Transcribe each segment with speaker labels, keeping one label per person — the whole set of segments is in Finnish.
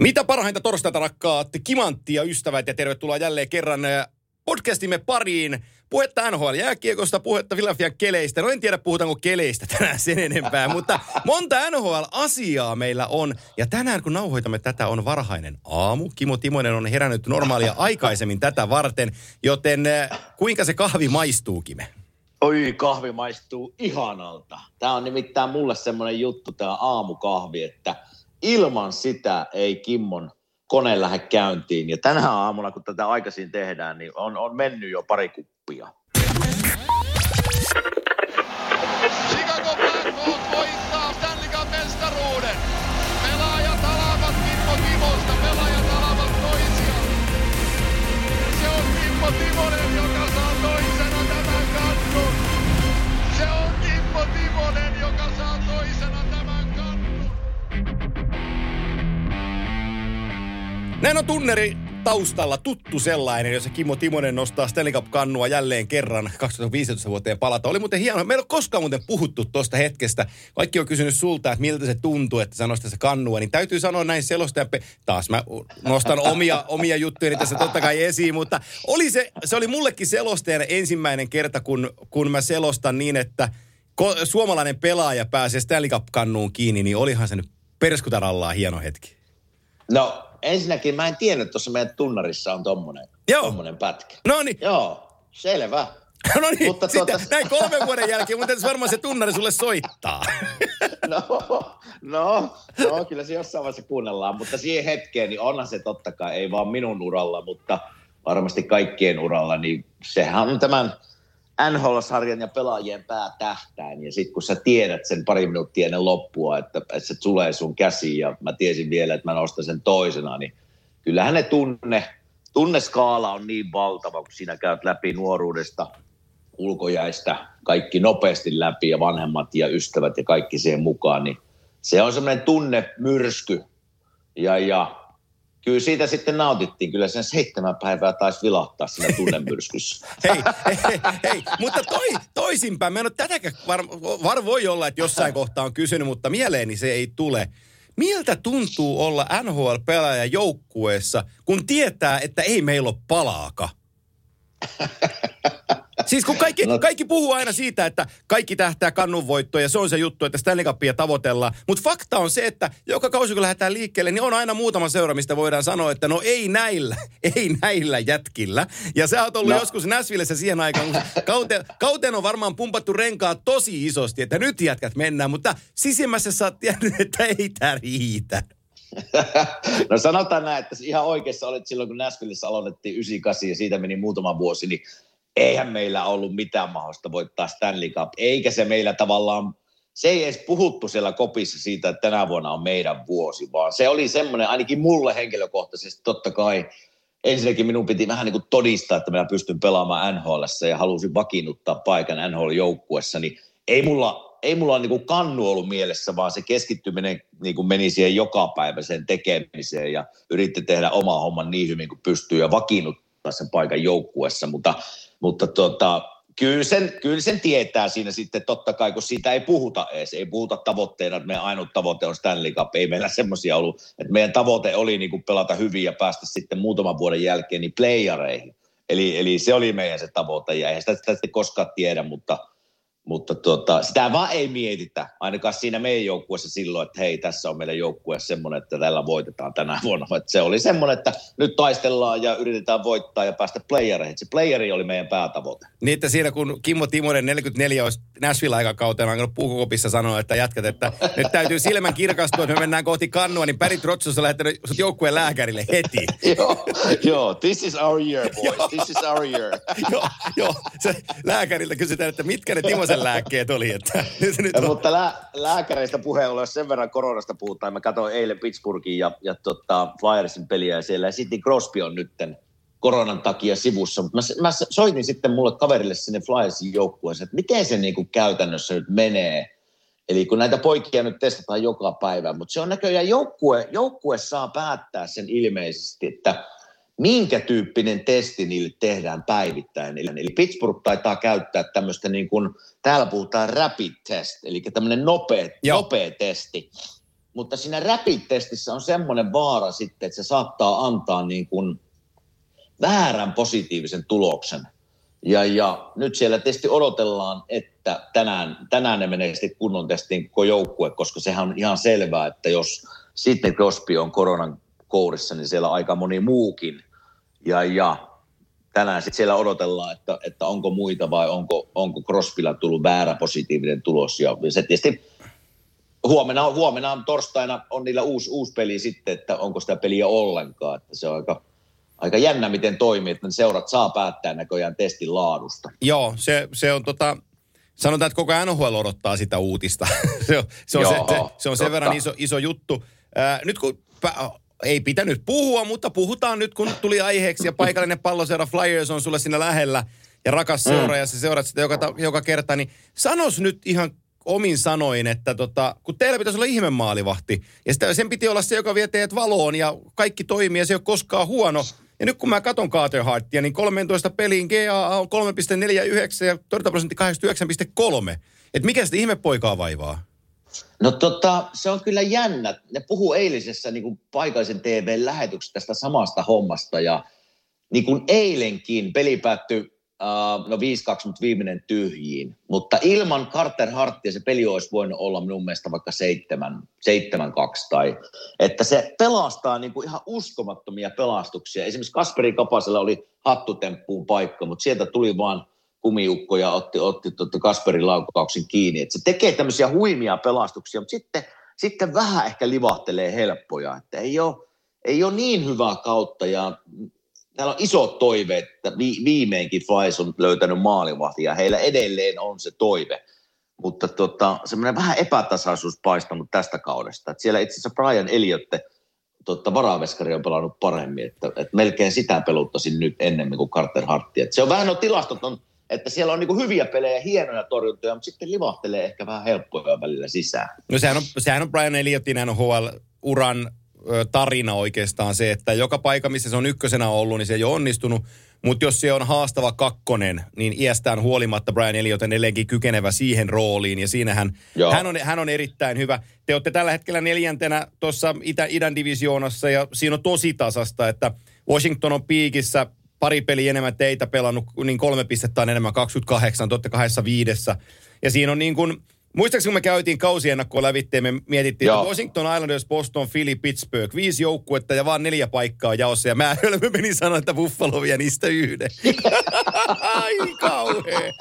Speaker 1: Mitä parhainta torstaita rakkaat kimanttia ystävät ja tervetuloa jälleen kerran äh, podcastimme pariin. Puhetta NHL-jääkiekosta, puhetta Philadelphia keleistä. No en tiedä puhutaanko keleistä tänään sen enempää, mutta monta NHL-asiaa meillä on. Ja tänään kun nauhoitamme tätä on varhainen aamu. Kimo Timonen on herännyt normaalia aikaisemmin tätä varten, joten äh, kuinka se kahvi maistuu, Kime?
Speaker 2: Oi, kahvi maistuu ihanalta. Tämä on nimittäin mulle semmoinen juttu, tämä aamukahvi, että – ilman sitä ei Kimmon kone lähde käyntiin. Ja tänä aamuna, kun tätä aikaisin tehdään, niin on, on mennyt jo pari kuppia.
Speaker 1: Näin on tunneri taustalla tuttu sellainen, jossa Kimmo Timonen nostaa Stanley Cup-kannua jälleen kerran 2015 vuoteen palata. Oli muuten hienoa. Meillä ei ole koskaan muuten puhuttu tuosta hetkestä. Kaikki on kysynyt sulta, että miltä se tuntuu, että sä nostat se kannua. Niin täytyy sanoa näin selostajan... Pe- Taas mä nostan omia, omia juttuja tässä totta kai esiin, mutta oli se, se oli mullekin selostajan ensimmäinen kerta, kun, kun mä selostan niin, että ko- suomalainen pelaaja pääsee Stanley Cup-kannuun kiinni, niin olihan se nyt perskutarallaan hieno hetki.
Speaker 2: No ensinnäkin mä en tiennyt, että tuossa meidän tunnarissa on tommonen,
Speaker 1: Joo.
Speaker 2: tommonen pätkä.
Speaker 1: No niin,
Speaker 2: Joo, selvä.
Speaker 1: no niin,
Speaker 2: Mutta
Speaker 1: sitten
Speaker 2: tuota-
Speaker 1: näin kolmen vuoden jälkeen, mutta varmaan se tunnari sulle soittaa.
Speaker 2: No, no, no, kyllä se jossain vaiheessa kuunnellaan, mutta siihen hetkeen, niin onhan se totta kai, ei vaan minun uralla, mutta varmasti kaikkien uralla, niin sehän on tämän NHL-sarjan ja pelaajien päätähtäin. Ja sitten kun sä tiedät sen pari minuuttia ennen loppua, että, että se tulee sun käsiin ja mä tiesin vielä, että mä nostan sen toisena, niin kyllähän ne tunne, tunneskaala on niin valtava, kun siinä käyt läpi nuoruudesta, ulkojäistä, kaikki nopeasti läpi ja vanhemmat ja ystävät ja kaikki siihen mukaan, niin se on semmoinen tunnemyrsky. Ja, ja kyllä siitä sitten nautittiin. Kyllä sen seitsemän päivää taisi vilahtaa siinä tunnemyrskyssä.
Speaker 1: hei, hei, hei, mutta toi, toisinpäin, mä en ole tätäkään, var, var voi olla, että jossain kohtaa on kysynyt, mutta mieleeni se ei tule. Miltä tuntuu olla NHL-pelaaja joukkueessa, kun tietää, että ei meillä ole palaaka? Siis kun kaikki,
Speaker 2: No-
Speaker 1: kaikki puhuu aina siitä, että kaikki tähtää kannunvoittoon ja se on se juttu, että Stanley Cupia tavoitellaan. Mutta fakta on se, että joka kausi kun lähdetään liikkeelle, niin on aina muutama seura, mistä voidaan sanoa, että no ei näillä, ei näillä jätkillä. Ja sä oot ollut no. Joskus Näsvillessä siihen aikaan, kun kauteen, kauteen on varmaan pumpattu renkaat tosi isosti, että nyt jätkät mennään, mutta sisimmässä sä oot tiennyt, että ei tää riitä.
Speaker 2: No sanotaan näin, että ihan oikeassa olet silloin, kun Nashvillessä aloitettiin 98 ja siitä meni muutama vuosi, niin eihän meillä ollut mitään mahdollista voittaa Stanley Cup, eikä se meillä tavallaan, se ei edes puhuttu siellä kopissa siitä, että tänä vuonna on meidän vuosi, vaan se oli semmoinen, ainakin mulle henkilökohtaisesti totta kai, ensinnäkin minun piti vähän niin kuin todistaa, että minä pystyn pelaamaan NHLssä ja halusin vakiinnuttaa paikan NHL-joukkuessa, niin ei mulla, ei mulla niin kannu ollut mielessä, vaan se keskittyminen niin kuin meni siihen jokapäiväiseen tekemiseen ja yritti tehdä oma homman niin hyvin kuin pystyy ja vakiinnuttaa sen paikan joukkuessa, mutta, mutta tota, kyllä, sen, kyllä sen tietää siinä sitten. Totta kai, kun siitä ei puhuta edes, ei puhuta tavoitteena, että meidän ainut tavoite on Stanley Cup, ei meillä semmoisia ollut, että meidän tavoite oli niin kuin pelata hyvin ja päästä sitten muutaman vuoden jälkeen niin playareihin. Eli, eli se oli meidän se tavoite ja eihän sitä, sitä koskaan tiedä, mutta, mutta tota, sitä vaan ei mietitä, ainakaan siinä meidän joukkueessa silloin, että hei, tässä on meidän joukkue semmoinen, että tällä voitetaan tänä vuonna. Että se oli semmoinen, että nyt taistellaan ja yritetään voittaa ja päästä playereihin. Se playeri oli meidän päätavoite.
Speaker 1: Niin, että siinä kun Kimmo Timonen 44 olisi Nashville-aikakautena alkanut puukokopissa sanoa, että jatkat, että nyt täytyy silmän kirkastua, että me mennään kohti kannua, niin Pärit Rotsus on lähettänyt sut joukkueen lääkärille heti.
Speaker 2: joo, joo, this is our year, boys. This is our year.
Speaker 1: joo, joo, se lääkäriltä kysytään, että mitkä ne Timosen lääkkeet oli, että nyt, nyt on.
Speaker 2: mutta lää, lääkäreistä puheen ollen, sen verran koronasta puhutaan, mä katsoin eilen Pittsburghin ja, ja tota Flyersin peliä ja siellä, ja Sidney Crosby on nytten koronan takia sivussa, mutta mä, mä soitin sitten mulle kaverille sinne Flyersin joukkueeseen, että miten se niinku käytännössä nyt menee. Eli kun näitä poikia nyt testataan joka päivä, mutta se on näköjään joukkue, joukkue saa päättää sen ilmeisesti, että minkä tyyppinen testi niille tehdään päivittäin. Eli eli Pittsburgh taitaa käyttää tämmöistä niin kuin, täällä puhutaan rapid test, eli tämmöinen nopea,
Speaker 1: Joo.
Speaker 2: nopea testi. mutta siinä rapid-testissä on semmoinen vaara sitten, että se saattaa antaa niin kuin väärän positiivisen tuloksen. Ja, ja nyt siellä testi odotellaan, että tänään, tänään ne menee sitten kunnon testiin koko joukkue, koska sehän on ihan selvää, että jos sitten Crosby on koronan kourissa, niin siellä aika moni muukin. Ja, ja tänään sitten siellä odotellaan, että, että onko muita vai onko, onko Crosbylla tullut väärä positiivinen tulos. Ja se tietysti huomenna, huomenna on torstaina on niillä uusi, uusi peli sitten, että onko sitä peliä ollenkaan. Että se on aika, aika jännä, miten toimii, että seurat saa päättää näköjään testin laadusta.
Speaker 1: Joo, se, se on tota, sanotaan, että koko NHL odottaa sitä uutista. se on, se on, Joo, se, se, se on sen verran iso, iso juttu. Ää, nyt kun ei pitänyt puhua, mutta puhutaan nyt, kun tuli aiheeksi ja paikallinen palloseura Flyers on sulle siinä lähellä ja rakas mm. seura ja sä seurat sitä joka, joka kerta, niin sanos nyt ihan omin sanoin, että tota, kun teillä pitäisi olla ihme maalivahti, ja sitä, sen piti olla se, joka vie teet valoon, ja kaikki toimii, ja se ei ole koskaan huono. Ja nyt kun mä katson Carter Hartia, niin 13 peliin GAA on 3,49 ja torjuntaprosentti 89,3. Että mikä sitä ihmepoikaa vaivaa?
Speaker 2: No tota, se on kyllä jännä. Ne puhuu eilisessä niin kuin paikallisen TV-lähetyksestä tästä samasta hommasta ja niin kuin eilenkin peli päättyi uh, no 5-2, mutta viimeinen tyhjiin. Mutta ilman Carter Hartia se peli olisi voinut olla minun mielestä vaikka 7-2 tai että se pelastaa niin kuin ihan uskomattomia pelastuksia. Esimerkiksi Kasperi Kapasella oli hattutemppuun paikka, mutta sieltä tuli vaan – kumiukko ja otti, otti tuota Kasperin laukauksen kiinni. Et se tekee tämmöisiä huimia pelastuksia, mutta sitten, sitten vähän ehkä livahtelee helppoja. Että ei ole, ei ole niin hyvää kautta ja täällä on isot toiveet, että vi, viimeinkin Flyers on löytänyt maalivahtia. Heillä edelleen on se toive. Mutta tota, semmoinen vähän epätasaisuus paistanut tästä kaudesta. Et siellä itse asiassa Brian Eliotte, totta, varaveskari on pelannut paremmin. Että, että melkein sitä peluttaisin nyt ennemmin kuin Carter Harttia. se on vähän, no tilastot on että siellä on niin hyviä pelejä, hienoja torjuntoja, mutta sitten livahtelee ehkä vähän helppoja välillä sisään.
Speaker 1: No sehän on, sehän on Brian Elliotin NHL-uran tarina oikeastaan se, että joka paikka, missä se on ykkösenä ollut, niin se ei ole onnistunut. Mutta jos se on haastava kakkonen, niin iästään huolimatta Brian Elliot on edelleenkin kykenevä siihen rooliin. Ja siinähän hän on, hän on erittäin hyvä. Te olette tällä hetkellä neljäntenä tuossa Itä, idän divisioonassa ja siinä on tosi tasasta, että Washington on piikissä pari peliä enemmän teitä pelannut, niin kolme pistettä on enemmän, 28, totta kahdessa viidessä. Ja siinä on niin kuin, Muistaakseni kun me käytiin kausiennakkoa lävitteen, me mietittiin, Joo. että Washington Islanders, Boston, Philly, Pittsburgh, viisi joukkuetta ja vaan neljä paikkaa jaossa. Ja mä me menin sanoa, että Buffalo vie niistä yhden. Ai kauhea.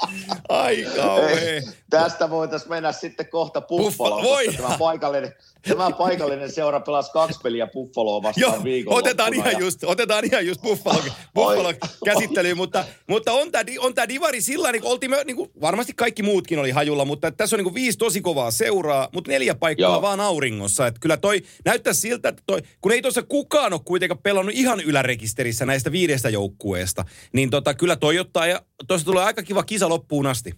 Speaker 1: Ai kauhea.
Speaker 2: Tästä voitaisiin mennä sitten kohta Buffaloon. Voi. Tämä paikallinen, tämä paikallinen seura pelasi kaksi peliä Buffaloa vastaan Joo, viikolla.
Speaker 1: Otetaan ihan, just, otetaan ihan just Buffalo, Buffalo käsittelyyn, mutta, mutta on tämä on tää divari sillä niin oltiin me, niin kuin, varmasti kaikki muutkin oli hajulla, mutta tässä on niin kuin viisi tosi kovaa seuraa, mutta neljä paikkaa Joo. vaan auringossa. Että kyllä toi näyttää siltä, että toi, kun ei tuossa kukaan ole kuitenkaan pelannut ihan ylärekisterissä näistä viidestä joukkueesta, niin tota, kyllä toi ottaa ja tuossa tulee aika kiva kisa loppuun asti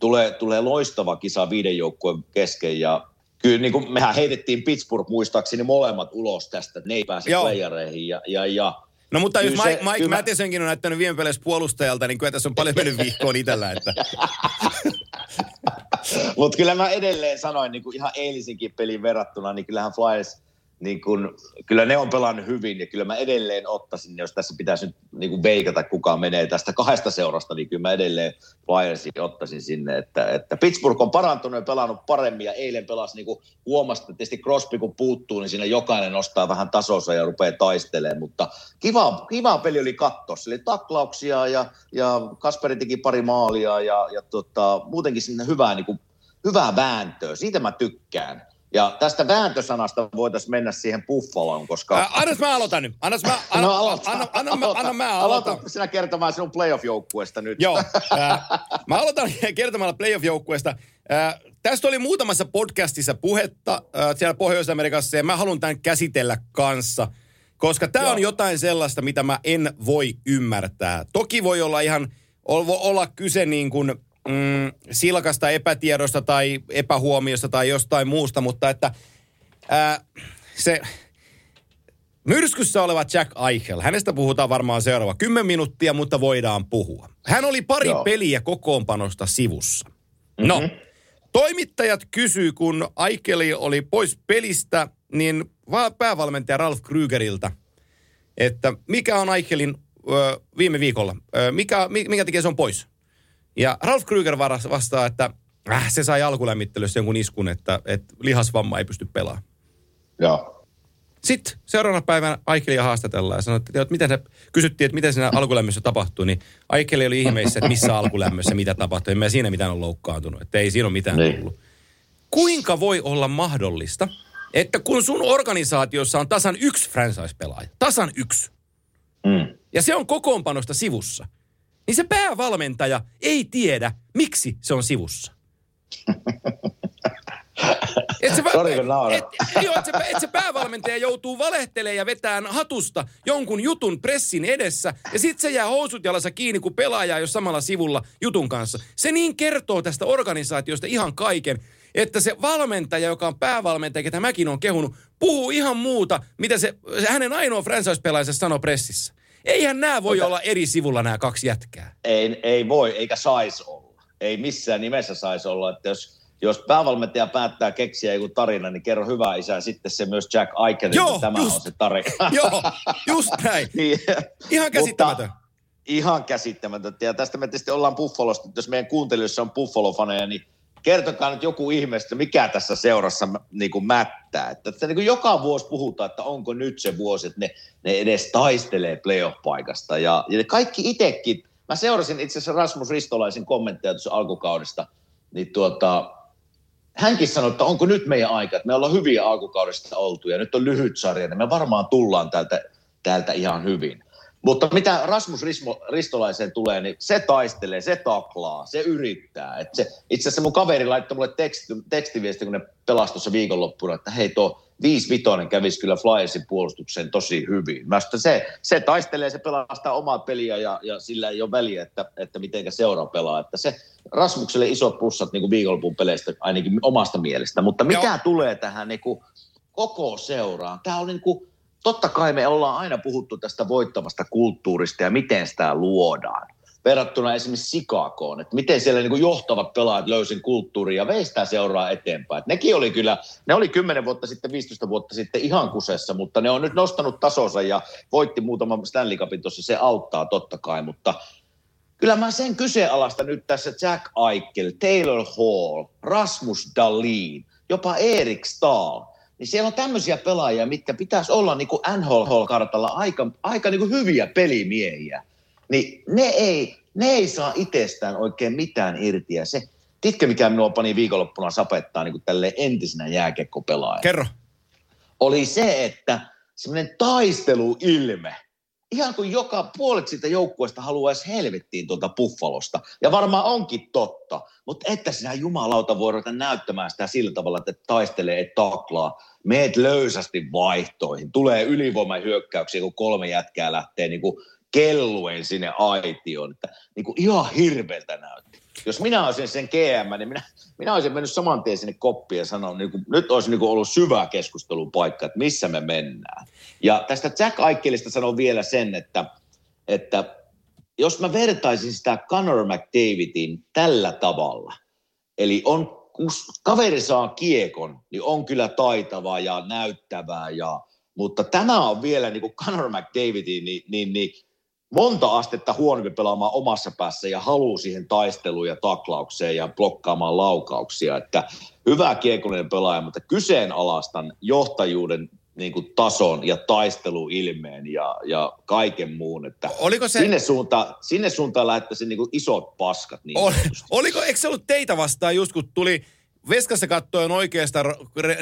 Speaker 2: tulee, tulee loistava kisa viiden joukkueen kesken ja kyllä niin kuin mehän heitettiin Pittsburgh muistaakseni molemmat ulos tästä, että ne ei pääse playereihin ja, ja, ja
Speaker 1: No mutta jos Mike, Mike kyllä... Mathesonkin on näyttänyt viime peleissä puolustajalta, niin kyllä tässä on paljon mennyt vihkoon itsellä. Että...
Speaker 2: mutta kyllä mä edelleen sanoin niin kuin ihan eilisinkin pelin verrattuna, niin kyllähän Flyers niin kun, kyllä ne on pelannut hyvin ja kyllä mä edelleen ottaisin, jos tässä pitäisi nyt niin kuin veikata, kuka menee tästä kahdesta seurasta, niin kyllä mä edelleen Flyersin ottaisin sinne, että, että Pittsburgh on parantunut ja pelannut paremmin ja eilen pelasi niin kuin huomasi, että tietysti Crosby kun puuttuu, niin siinä jokainen nostaa vähän tasonsa ja rupeaa taistelemaan, mutta kiva, kiva peli oli kattos, eli taklauksia ja, ja Kasperi teki pari maalia ja, ja tota, muutenkin sinne hyvää, niin kuin, hyvää vääntöä, siitä mä tykkään ja tästä vääntösanasta voitaisiin mennä siihen Buffaloon, koska...
Speaker 1: Ää, annas mä aloitan nyt. Annas mä, anna, no, aloita, anna, anna, aloita, anna, mä aloitan.
Speaker 2: Aloita sinä kertomaan sinun playoff-joukkueesta nyt.
Speaker 1: Joo. Ää, mä aloitan kertomalla playoff-joukkueesta. Ää, tästä oli muutamassa podcastissa puhetta ää, siellä Pohjois-Amerikassa ja mä haluan tämän käsitellä kanssa. Koska tämä on jotain sellaista, mitä mä en voi ymmärtää. Toki voi olla ihan, olla kyse niin kuin mm, silkasta epätiedosta tai epähuomiosta tai jostain muusta, mutta että ää, se myrskyssä oleva Jack Eichel, hänestä puhutaan varmaan seuraava 10 minuuttia, mutta voidaan puhua. Hän oli pari Joo. peliä kokoonpanosta sivussa. Mm-hmm. No, Toimittajat kysyy, kun Aikeli oli pois pelistä, niin va- päävalmentaja Ralf Krügeriltä, että mikä on Aikelin ö, viime viikolla, ö, mikä, mi- mikä tekee se on pois. Ja Ralf Krüger vastaa, että äh, se sai alkulämmittelyssä jonkun iskun, että, että lihasvamma ei pysty pelaamaan.
Speaker 2: Joo.
Speaker 1: Sitten seuraavana päivänä Aikelia haastatellaan ja sanottiin, että miten se, kysyttiin, että miten siinä alkulämmössä tapahtui, niin Aikeli oli ihmeissä, että missä alkulämmössä mitä tapahtui. En mä siinä mitään ole loukkaantunut, että ei siinä ole mitään
Speaker 2: Niin.
Speaker 1: tullut. Kuinka voi olla mahdollista, että kun sun organisaatiossa on tasan yksi franchise-pelaaja, tasan yksi,
Speaker 2: Mm.
Speaker 1: ja se on kokoonpanosta sivussa, niin se päävalmentaja ei tiedä, miksi se on sivussa. Et se,
Speaker 2: kun naurat.
Speaker 1: et, joo, et, se, et se päävalmentaja joutuu valehtelemaan ja vetään hatusta jonkun jutun pressin edessä, ja sitten se jää housut jalassa kiinni, kun pelaaja ei ole samalla sivulla jutun kanssa. Se niin kertoo tästä organisaatiosta ihan kaiken, että se valmentaja, joka on päävalmentaja, ketä mäkin on kehunut, puhuu ihan muuta, mitä se, se hänen ainoa franchise-pelaajansa sanoo pressissä. Eihän nämä voi olla eri sivulla nämä kaksi jätkää.
Speaker 2: Ei, ei voi, eikä saisi olla. Ei missään nimessä saisi olla, että jos, jos päävalmentaja päättää keksiä joku tarina, niin kerro hyvä isä, sitten se myös Jack Aiken,
Speaker 1: Joo,
Speaker 2: että tämä
Speaker 1: just.
Speaker 2: on se tarina.
Speaker 1: Joo, just näin.
Speaker 2: niin,
Speaker 1: Ihan käsittämätön.
Speaker 2: Mutta ihan käsittämätöntä. Ja tästä me tietysti ollaan Buffalosta, jos meidän kuuntelijoissa on Buffalo-faneja, niin kertokaa nyt joku ihmeestä, mikä tässä seurassa niin kuin mättää. Että, että niin kuin joka vuosi puhutaan, että onko nyt se vuosi, että ne, ne edes taistelee playoff-paikasta. Ja, ja kaikki itsekin, mä seurasin itse asiassa Rasmus Ristolaisen kommentteja tuossa alkukaudesta, niin tuota, hänkin sanoi, että onko nyt meidän aika, että me ollaan hyviä alkukaudesta oltu ja nyt on lyhyt sarja, niin me varmaan tullaan täältä, täältä ihan hyvin. Mutta mitä Rasmus Rismo, Ristolaiseen tulee, niin se taistelee, se taklaa, se yrittää. Et se, itse asiassa mun kaveri laittoi mulle teksti, tekstiviesti, kun ne pelasi tuossa viikonloppuna, että hei tuo 5-5 kävisi kyllä Flyersin puolustukseen tosi hyvin. Mä että se, se taistelee, se pelastaa omaa peliä ja, ja sillä ei ole väliä, että, että miten seura pelaa. Että se Rasmukselle isot plussat niin kuin viikonlopun peleistä ainakin omasta mielestä. Mutta mikä
Speaker 1: Joo.
Speaker 2: tulee tähän niin kuin koko seuraan? Tämä on niin kuin, totta kai me ollaan aina puhuttu tästä voittavasta kulttuurista ja miten sitä luodaan. Verrattuna esimerkiksi Sikakoon, että miten siellä niin johtavat pelaajat löysin kulttuuria ja vei sitä seuraa eteenpäin. Et nekin oli kyllä, ne oli 10 vuotta sitten, 15 vuotta sitten ihan kusessa, mutta ne on nyt nostanut tasonsa ja voitti muutaman Stanley Cupin tuossa, se auttaa totta kai, mutta kyllä mä sen kyseenalaista nyt tässä Jack Eichel, Taylor Hall, Rasmus Dahlin, jopa Erik Stahl. Niin siellä on tämmöisiä pelaajia, mitkä pitäisi olla niin kuin NHL-kartalla aika, aika niin kuin hyviä pelimiehiä. Niin ne ei, ne ei saa itsestään oikein mitään irti. Ja se, tiedätkö mikä minua pani viikonloppuna sapettaa niin kuin tälle entisenä jääkekkopelaaja?
Speaker 1: Kerro.
Speaker 2: oli se, että semmoinen taisteluilme, ihan kuin joka puolet siitä joukkueesta haluaisi helvettiin tuolta Buffalosta. Ja varmaan onkin totta, mutta että sinä jumalauta voi ruveta näyttämään sitä sillä tavalla, että et taistelee, et taklaa, meet löysästi vaihtoihin, tulee ylivoimahyökkäyksiä, kun kolme jätkää lähtee niin kuin kelluen sinne aitioon. Että niin kuin ihan hirveältä näytti. Jos minä olisin sen GM, niin minä, minä olisin mennyt saman tien sinne koppiin ja sanonut, niin kuin, nyt olisi niin kuin ollut syvä keskustelun paikka, että missä me mennään. Ja tästä Jack Aikkelista sanon vielä sen, että, että jos mä vertaisin sitä Conor McDavidin tällä tavalla, eli on, kun kaveri saa kiekon, niin on kyllä taitavaa ja näyttävää, ja, mutta tämä on vielä niin kuin Conor McDavidin, niin, niin, niin monta astetta huonompi pelaamaan omassa päässä ja haluaa siihen taisteluun ja taklaukseen ja blokkaamaan laukauksia. Että hyvä kiekollinen pelaaja, mutta kyseenalaistan johtajuuden niin kuin tason ja taisteluilmeen ja, ja kaiken muun. Että
Speaker 1: Oliko se...
Speaker 2: sinne, suuntaan, sinne suuntaan lähettäisiin niin kuin isot paskat. Niin
Speaker 1: Ol, oliko, eikö se ollut teitä vastaan just kun tuli Veskassa kattoen oikeasta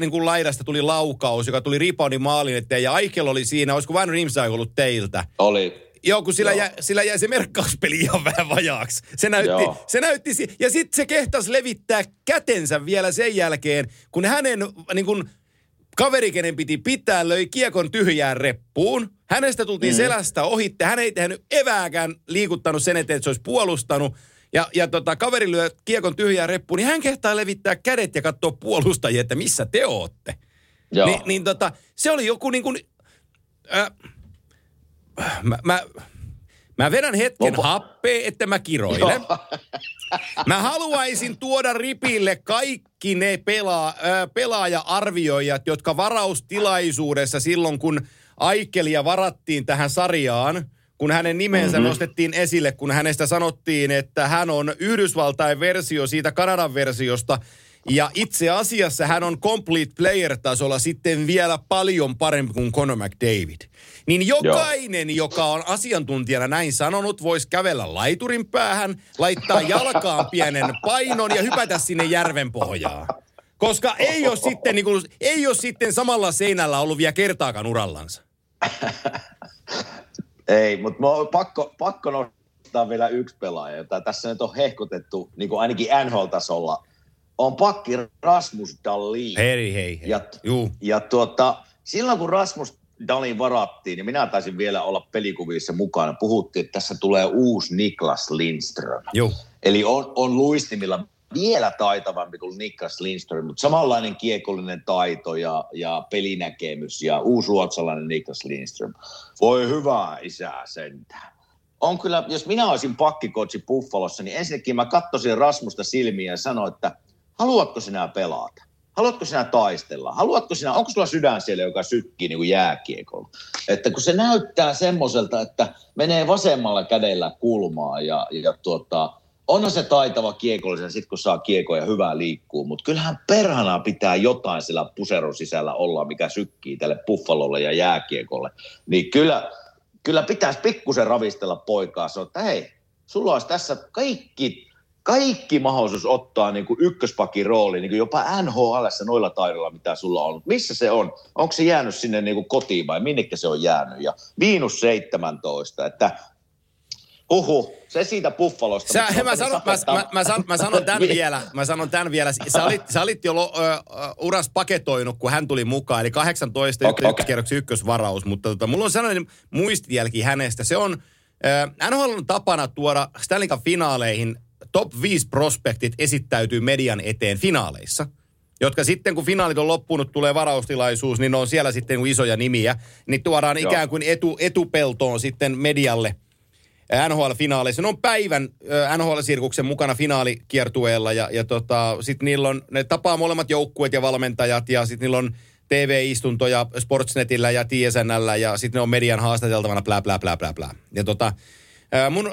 Speaker 1: niin kuin laidasta tuli laukaus, joka tuli reboundin maalin eteen ja Aikel oli siinä, olisiko Van Rimsay ollut teiltä?
Speaker 2: Oli,
Speaker 1: Joo, kun sillä,
Speaker 2: Joo.
Speaker 1: Jäi, sillä jäi se merkkauspeli ihan vähän vajaaksi. Se näytti,
Speaker 2: Joo.
Speaker 1: se näytti si- ja sitten se kehtasi levittää kätensä vielä sen jälkeen, kun hänen niin kun, kaveri, kenen piti pitää, löi kiekon tyhjään reppuun. Hänestä tultiin mm. selästä ohitte. Hän ei tehnyt evääkään liikuttanut sen eteen, että se olisi puolustanut. Ja, ja tota, kaveri lyö kiekon tyhjään reppuun, niin hän kehtaa levittää kädet ja katsoa puolustajia, että missä te ootte.
Speaker 2: joo.
Speaker 1: Ni, niin tota, se oli joku niin kuin, äh, mä, mä, Mä vedän hetken
Speaker 2: Lopa-
Speaker 1: happea, että mä kiroilen. Mä haluaisin tuoda ripille kaikki ne pelaa, pelaaja-arvioijat, jotka varaustilaisuudessa silloin, kun Aikelia varattiin tähän sarjaan, kun hänen nimensä mm-hmm. nostettiin esille, kun hänestä sanottiin, että hän on Yhdysvaltain versio siitä Kanadan versiosta, ja itse asiassa hän on complete player-tasolla sitten vielä paljon parempi kuin Conor McDavid. Niin jokainen, Joo. joka on asiantuntijana näin sanonut, voisi kävellä laiturin päähän, laittaa jalkaan pienen painon ja hypätä sinne järven pohjaan. Koska ei ole sitten, niin kuin, ei ole sitten samalla seinällä ollut vielä kertaakaan urallansa.
Speaker 2: Ei, mutta pakko, pakko nostaa vielä yksi pelaaja, jota tässä nyt on hehkutettu, niin kuin ainakin NHL-tasolla, on pakki Rasmus Dahlin.
Speaker 1: Hei, hei, hei.
Speaker 2: Ja,
Speaker 1: Juu.
Speaker 2: ja tuota, silloin kun Rasmus Dahlin varattiin, niin minä taisin vielä olla pelikuvissa mukana. Puhuttiin, että tässä tulee uusi Niklas Lindström.
Speaker 1: Juu.
Speaker 2: Eli on, on luistimilla vielä taitavampi kuin Niklas Lindström, mutta samanlainen kiekollinen taito ja, ja pelinäkemys ja uusi ruotsalainen Niklas Lindström. Voi hyvää isää sentään. On kyllä, jos minä olisin pakkikotsi Buffalossa, niin ensinnäkin mä katsoisin Rasmusta silmiä ja sanoin, että haluatko sinä pelata? Haluatko sinä taistella? Haluatko sinä, onko sulla sydän siellä, joka sykkii niin kuin jääkiekolla? Että kun se näyttää semmoiselta, että menee vasemmalla kädellä kulmaa ja, ja tuota, onhan se taitava kiekollisen, sit kun saa kiekkoja ja hyvää liikkuu, mutta kyllähän perhana pitää jotain sillä puseron sisällä olla, mikä sykkii tälle buffalolle ja jääkiekolle. Niin kyllä, kyllä pitäisi pikkusen ravistella poikaa, sanoa, että hei, sulla olisi tässä kaikki, kaikki mahdollisuus ottaa niin kuin ykköspakin rooli, niin kuin jopa NHL noilla taidoilla, mitä sulla on. Missä se on? Onko se jäänyt sinne niin kuin kotiin vai minnekä se on jäänyt? Ja miinus 17, että Huhu, se siitä Buffalosta.
Speaker 1: Sä,
Speaker 2: se
Speaker 1: mä,
Speaker 2: on
Speaker 1: sanon, mä, mä, mä, sanon, mä sanon tämän vielä. Mä sanon tämän vielä. Sä olit, sä olit jo lo, ö, uras paketoinut, kun hän tuli mukaan. Eli 18
Speaker 2: Okei,
Speaker 1: okay,
Speaker 2: okei.
Speaker 1: ykköskierroksen ykkösvaraus. Mutta tota, mulla on sellainen muistijälki hänestä. Se on, ö, NHL on tapana tuoda Stanley Cup-finaaleihin top 5 prospektit esittäytyy median eteen finaaleissa. Jotka sitten, kun finaalit on loppunut, tulee varaustilaisuus, niin ne on siellä sitten isoja nimiä. Niin tuodaan
Speaker 2: Joo.
Speaker 1: ikään kuin etu, etupeltoon sitten medialle NHL-finaaleissa. Ne on päivän NHL-sirkuksen mukana finaalikiertueella ja, ja tota, sitten niillä on, ne tapaa molemmat joukkueet ja valmentajat ja sitten niillä on TV-istuntoja Sportsnetillä ja TSNllä ja sitten ne on median haastateltavana plää, plää, plää, plää, plää. Ja tota, mun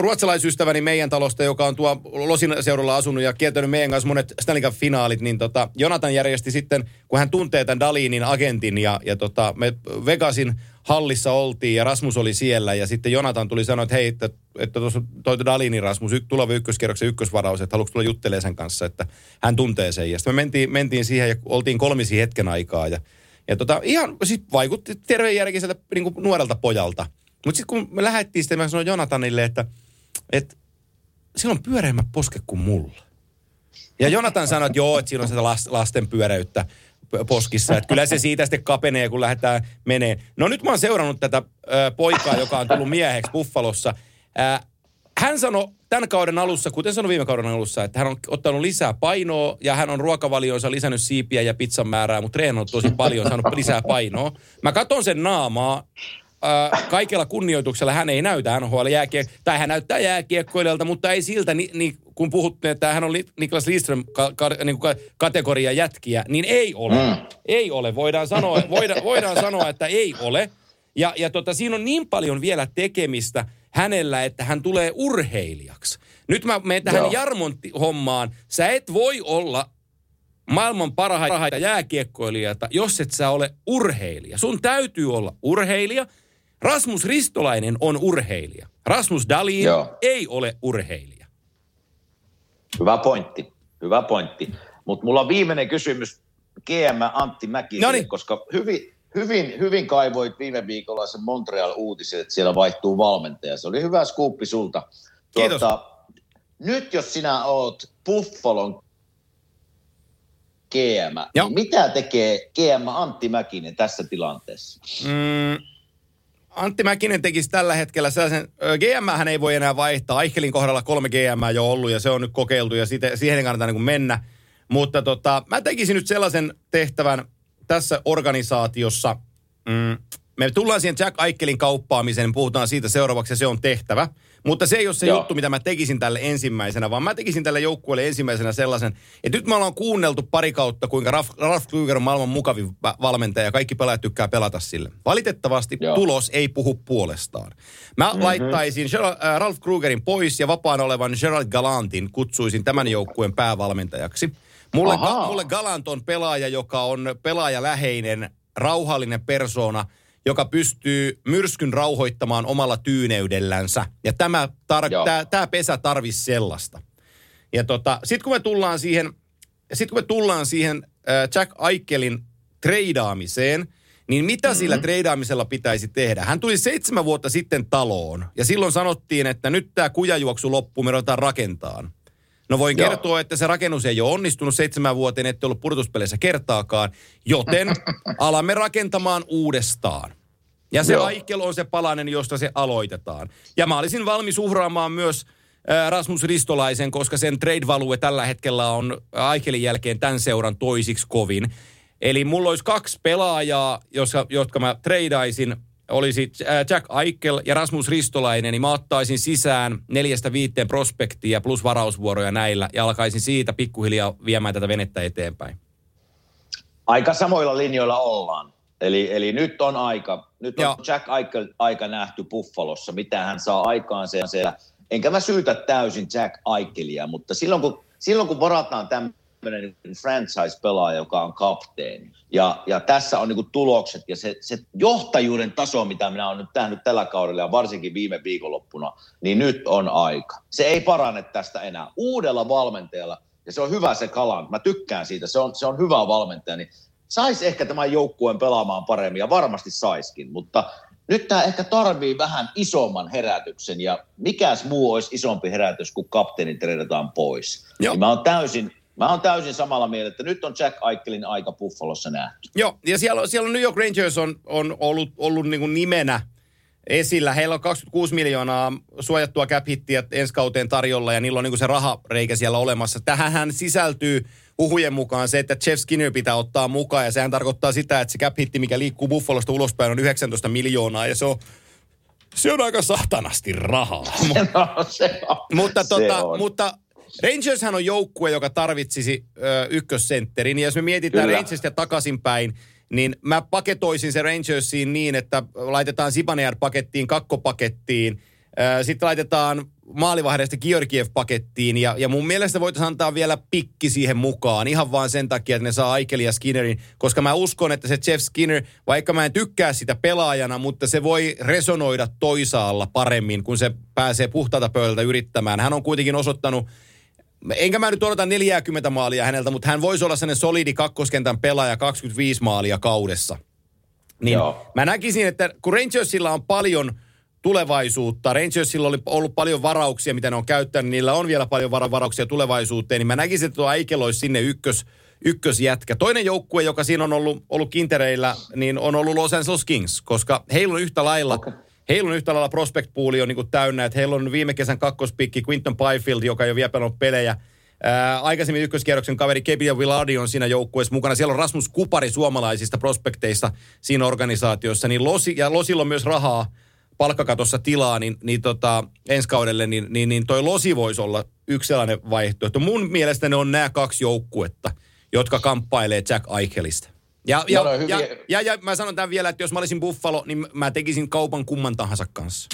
Speaker 1: ruotsalaisystäväni meidän talosta, joka on tuo Losin seudulla asunut ja kiertänyt meidän kanssa monet Stanley Cup-finaalit, niin tota, Jonathan järjesti sitten, kun hän tuntee tämän Dalinin agentin ja, ja tota, me Vegasin hallissa oltiin ja Rasmus oli siellä ja sitten Jonathan tuli sanoa, että hei, että, että tuossa toi Dalinin Rasmus, tuleva ykköskierroksen ykkösvaraus, että haluatko tulla juttelemaan sen kanssa, että hän tuntee sen. Ja sitten me mentiin, mentiin siihen ja oltiin kolmisi hetken aikaa ja, ja tota, ihan siis vaikutti terveenjärkiseltä niin nuorelta pojalta. Mutta sitten kun me lähdettiin sitten, mä sanoin Jonathanille, että, että sillä on pyöreämmät posket kuin mulla. Ja Jonathan sanoi, että joo, että siinä on sitä las- lasten pyöräyttä p- poskissa. Että kyllä se siitä sitten kapenee, kun lähdetään menee. No nyt mä oon seurannut tätä ö, poikaa, joka on tullut mieheksi Buffalossa. Ää, hän sanoi tämän kauden alussa, kuten sanoi viime kauden alussa, että hän on ottanut lisää painoa ja hän on ruokavalioonsa lisännyt siipiä ja pizzan määrää, mutta treenannut tosi paljon, saanut lisää painoa. Mä katson sen naamaa, äh, kaikella kunnioituksella hän ei näytä NHL jääkiek, tai hän näyttää jääkiekkoilijalta, mutta ei siltä, ni, ni, kun puhuttiin, että hän on Niklas Lidström ka, ka, niin kuin ka, kategoria jätkiä, niin ei ole. Mm. Ei ole. Voidaan sanoa, voida, voidaan sanoa, että ei ole. Ja, ja tota, siinä on niin paljon vielä tekemistä hänellä, että hän tulee urheilijaksi. Nyt mä menen tähän
Speaker 2: Joo.
Speaker 1: Jarmon hommaan. Sä et voi olla maailman parhaita jääkiekkoilijoita, jos et sä ole urheilija. Sun täytyy olla urheilija. Rasmus Ristolainen on urheilija. Rasmus Dalin
Speaker 2: Joo.
Speaker 1: ei ole urheilija.
Speaker 2: Hyvä pointti, hyvä pointti. Mutta mulla on viimeinen kysymys GM Antti Mäkiselle,
Speaker 1: Noniin.
Speaker 2: koska hyvin, hyvin, hyvin kaivoit viime viikolla sen Montreal-uutisen, että siellä vaihtuu valmentaja. Se oli hyvä skuuppi sulta.
Speaker 1: Kiitos.
Speaker 2: nyt jos sinä oot Buffalon GM,
Speaker 1: Joo.
Speaker 2: niin mitä tekee GM Antti Mäkinen tässä tilanteessa?
Speaker 1: Mm, Antti Mäkinen tekisi tällä hetkellä sellaisen, GM hän ei voi enää vaihtaa. Aichelin kohdalla kolme GM jo ollut ja se on nyt kokeiltu ja siitä, siihen ei kannata niin mennä. Mutta tota, mä tekisin nyt sellaisen tehtävän tässä organisaatiossa. Mm, me tullaan siihen Jack Aikelin kauppaamiseen, niin puhutaan siitä seuraavaksi ja se on tehtävä. Mutta se ei ole se Joo. juttu, mitä mä tekisin tälle ensimmäisenä, vaan mä tekisin tälle joukkueelle ensimmäisenä sellaisen, että nyt me ollaan kuunneltu pari kautta, kuinka Ralf, Ralf Kluger on maailman mukavin valmentaja ja kaikki pelaajat tykkää pelata sille. Valitettavasti Joo. tulos ei puhu puolestaan. Mä mm-hmm. laittaisin äh, Ralf Krugerin pois ja vapaan olevan Gerald Galantin kutsuisin tämän joukkueen päävalmentajaksi. Mulle, ga, mulle Galant on pelaaja, joka on pelaajaläheinen, rauhallinen persona – joka pystyy myrskyn rauhoittamaan omalla tyyneydellänsä. Ja tämä, tar- tämä, tämä pesä tarvisi sellaista. Ja tota, sitten kun me tullaan siihen, sit kun me tullaan siihen äh, Jack Aikelin treidaamiseen, niin mitä mm-hmm. sillä treidaamisella pitäisi tehdä? Hän tuli seitsemän vuotta sitten taloon ja silloin sanottiin, että nyt tämä kujajuoksu loppuu, me ruvetaan rakentaan. No voin Joo. kertoa, että se rakennus ei ole onnistunut seitsemän vuoteen, ette ollut purtuspeleissä kertaakaan, joten alamme rakentamaan uudestaan. Ja se Aikel on se palanen, josta se aloitetaan. Ja mä olisin valmis uhraamaan myös Rasmus Ristolaisen, koska sen trade-value tällä hetkellä on Aikelin jälkeen tämän seuran toisiksi kovin. Eli mulla olisi kaksi pelaajaa, jotka mä treidaisin olisi Jack Eichel ja Rasmus Ristolainen, niin mä ottaisin sisään neljästä viiteen prospektia plus varausvuoroja näillä ja alkaisin siitä pikkuhiljaa viemään tätä venettä eteenpäin.
Speaker 2: Aika samoilla linjoilla ollaan. Eli, eli nyt on aika, nyt on Joo. Jack Eichel aika nähty Buffalossa, mitä hän saa aikaan siellä. Enkä mä syytä täysin Jack Eichelia, mutta silloin kun, silloin kun varataan tämmöinen franchise-pelaaja, joka on kapteeni, ja, ja tässä on niinku tulokset ja se, se johtajuuden taso, mitä minä olen nyt nähnyt tällä kaudella ja varsinkin viime viikonloppuna, niin nyt on aika. Se ei parane tästä enää. Uudella valmentajalla, ja se on hyvä se kalan, mä tykkään siitä, se on, se on hyvä valmentaja, niin saisi ehkä tämän joukkueen pelaamaan paremmin ja varmasti saiskin, mutta nyt tämä ehkä tarvii vähän isomman herätyksen ja mikäs muu olisi isompi herätys, kun kapteeni treidataan pois. Joo. Niin mä oon täysin Mä oon täysin samalla mieltä, että nyt on Jack Aikelin aika Buffalossa nähty.
Speaker 1: Joo, ja siellä, siellä New York Rangers on, on ollut, ollut niin kuin nimenä esillä. Heillä on 26 miljoonaa suojattua cap hittiä ensi kauteen tarjolla ja niillä on niin kuin se rahareikä siellä olemassa. Tähän sisältyy huhujen mukaan se, että Jeff Skinner pitää ottaa mukaan ja sehän tarkoittaa sitä, että se cap hitti, mikä liikkuu Buffalosta ulospäin on 19 miljoonaa ja se on se on aika satanasti rahaa.
Speaker 2: No, se on.
Speaker 1: mutta, tota, se on. mutta Rangershän on joukkue, joka tarvitsisi ö, ykkössentterin. Ja jos me mietitään Kyllä. Rangersia takaisinpäin, niin mä paketoisin se Rangersiin niin, että laitetaan Sibanear pakettiin, kakkopakettiin. Sitten laitetaan maalivahdeista Georgiev-pakettiin ja, ja mun mielestä voitaisiin antaa vielä pikki siihen mukaan. Ihan vaan sen takia, että ne saa Aikeli ja Skinnerin, koska mä uskon, että se Jeff Skinner, vaikka mä en tykkää sitä pelaajana, mutta se voi resonoida toisaalla paremmin, kun se pääsee puhtaalta pöydältä yrittämään. Hän on kuitenkin osoittanut enkä mä nyt odota 40 maalia häneltä, mutta hän voisi olla sellainen solidi kakkoskentän pelaaja 25 maalia kaudessa. Niin Joo. mä näkisin, että kun Rangersilla on paljon tulevaisuutta, Rangersilla oli ollut paljon varauksia, mitä ne on käyttänyt, niillä on vielä paljon varauksia tulevaisuuteen, niin mä näkisin, että tuo Aikel olisi sinne ykkös, ykkösjätkä. Toinen joukkue, joka siinä on ollut, ollut kintereillä, niin on ollut Los Angeles Kings, koska heillä on yhtä lailla okay Heillä on yhtä lailla prospect pooli on niin täynnä, että heillä on viime kesän kakkospikki Quinton Byfield, joka ei ole vielä pelannut pelejä. Ää, aikaisemmin ykköskierroksen kaveri Kevin Villardi on siinä joukkueessa mukana. Siellä on Rasmus Kupari suomalaisista prospekteista siinä organisaatiossa. Niin Losi, ja Losilla on myös rahaa palkkakatossa tilaa, niin, niin tota, ensi kaudelle, niin, niin, niin toi Losi voisi olla yksi sellainen vaihtoehto. Mun mielestä ne on nämä kaksi joukkuetta, jotka kamppailee Jack Eichelistä. Ja, ja, no, ja, ja, ja mä sanon tämän vielä, että jos mä olisin Buffalo, niin mä tekisin kaupan kumman tahansa kanssa.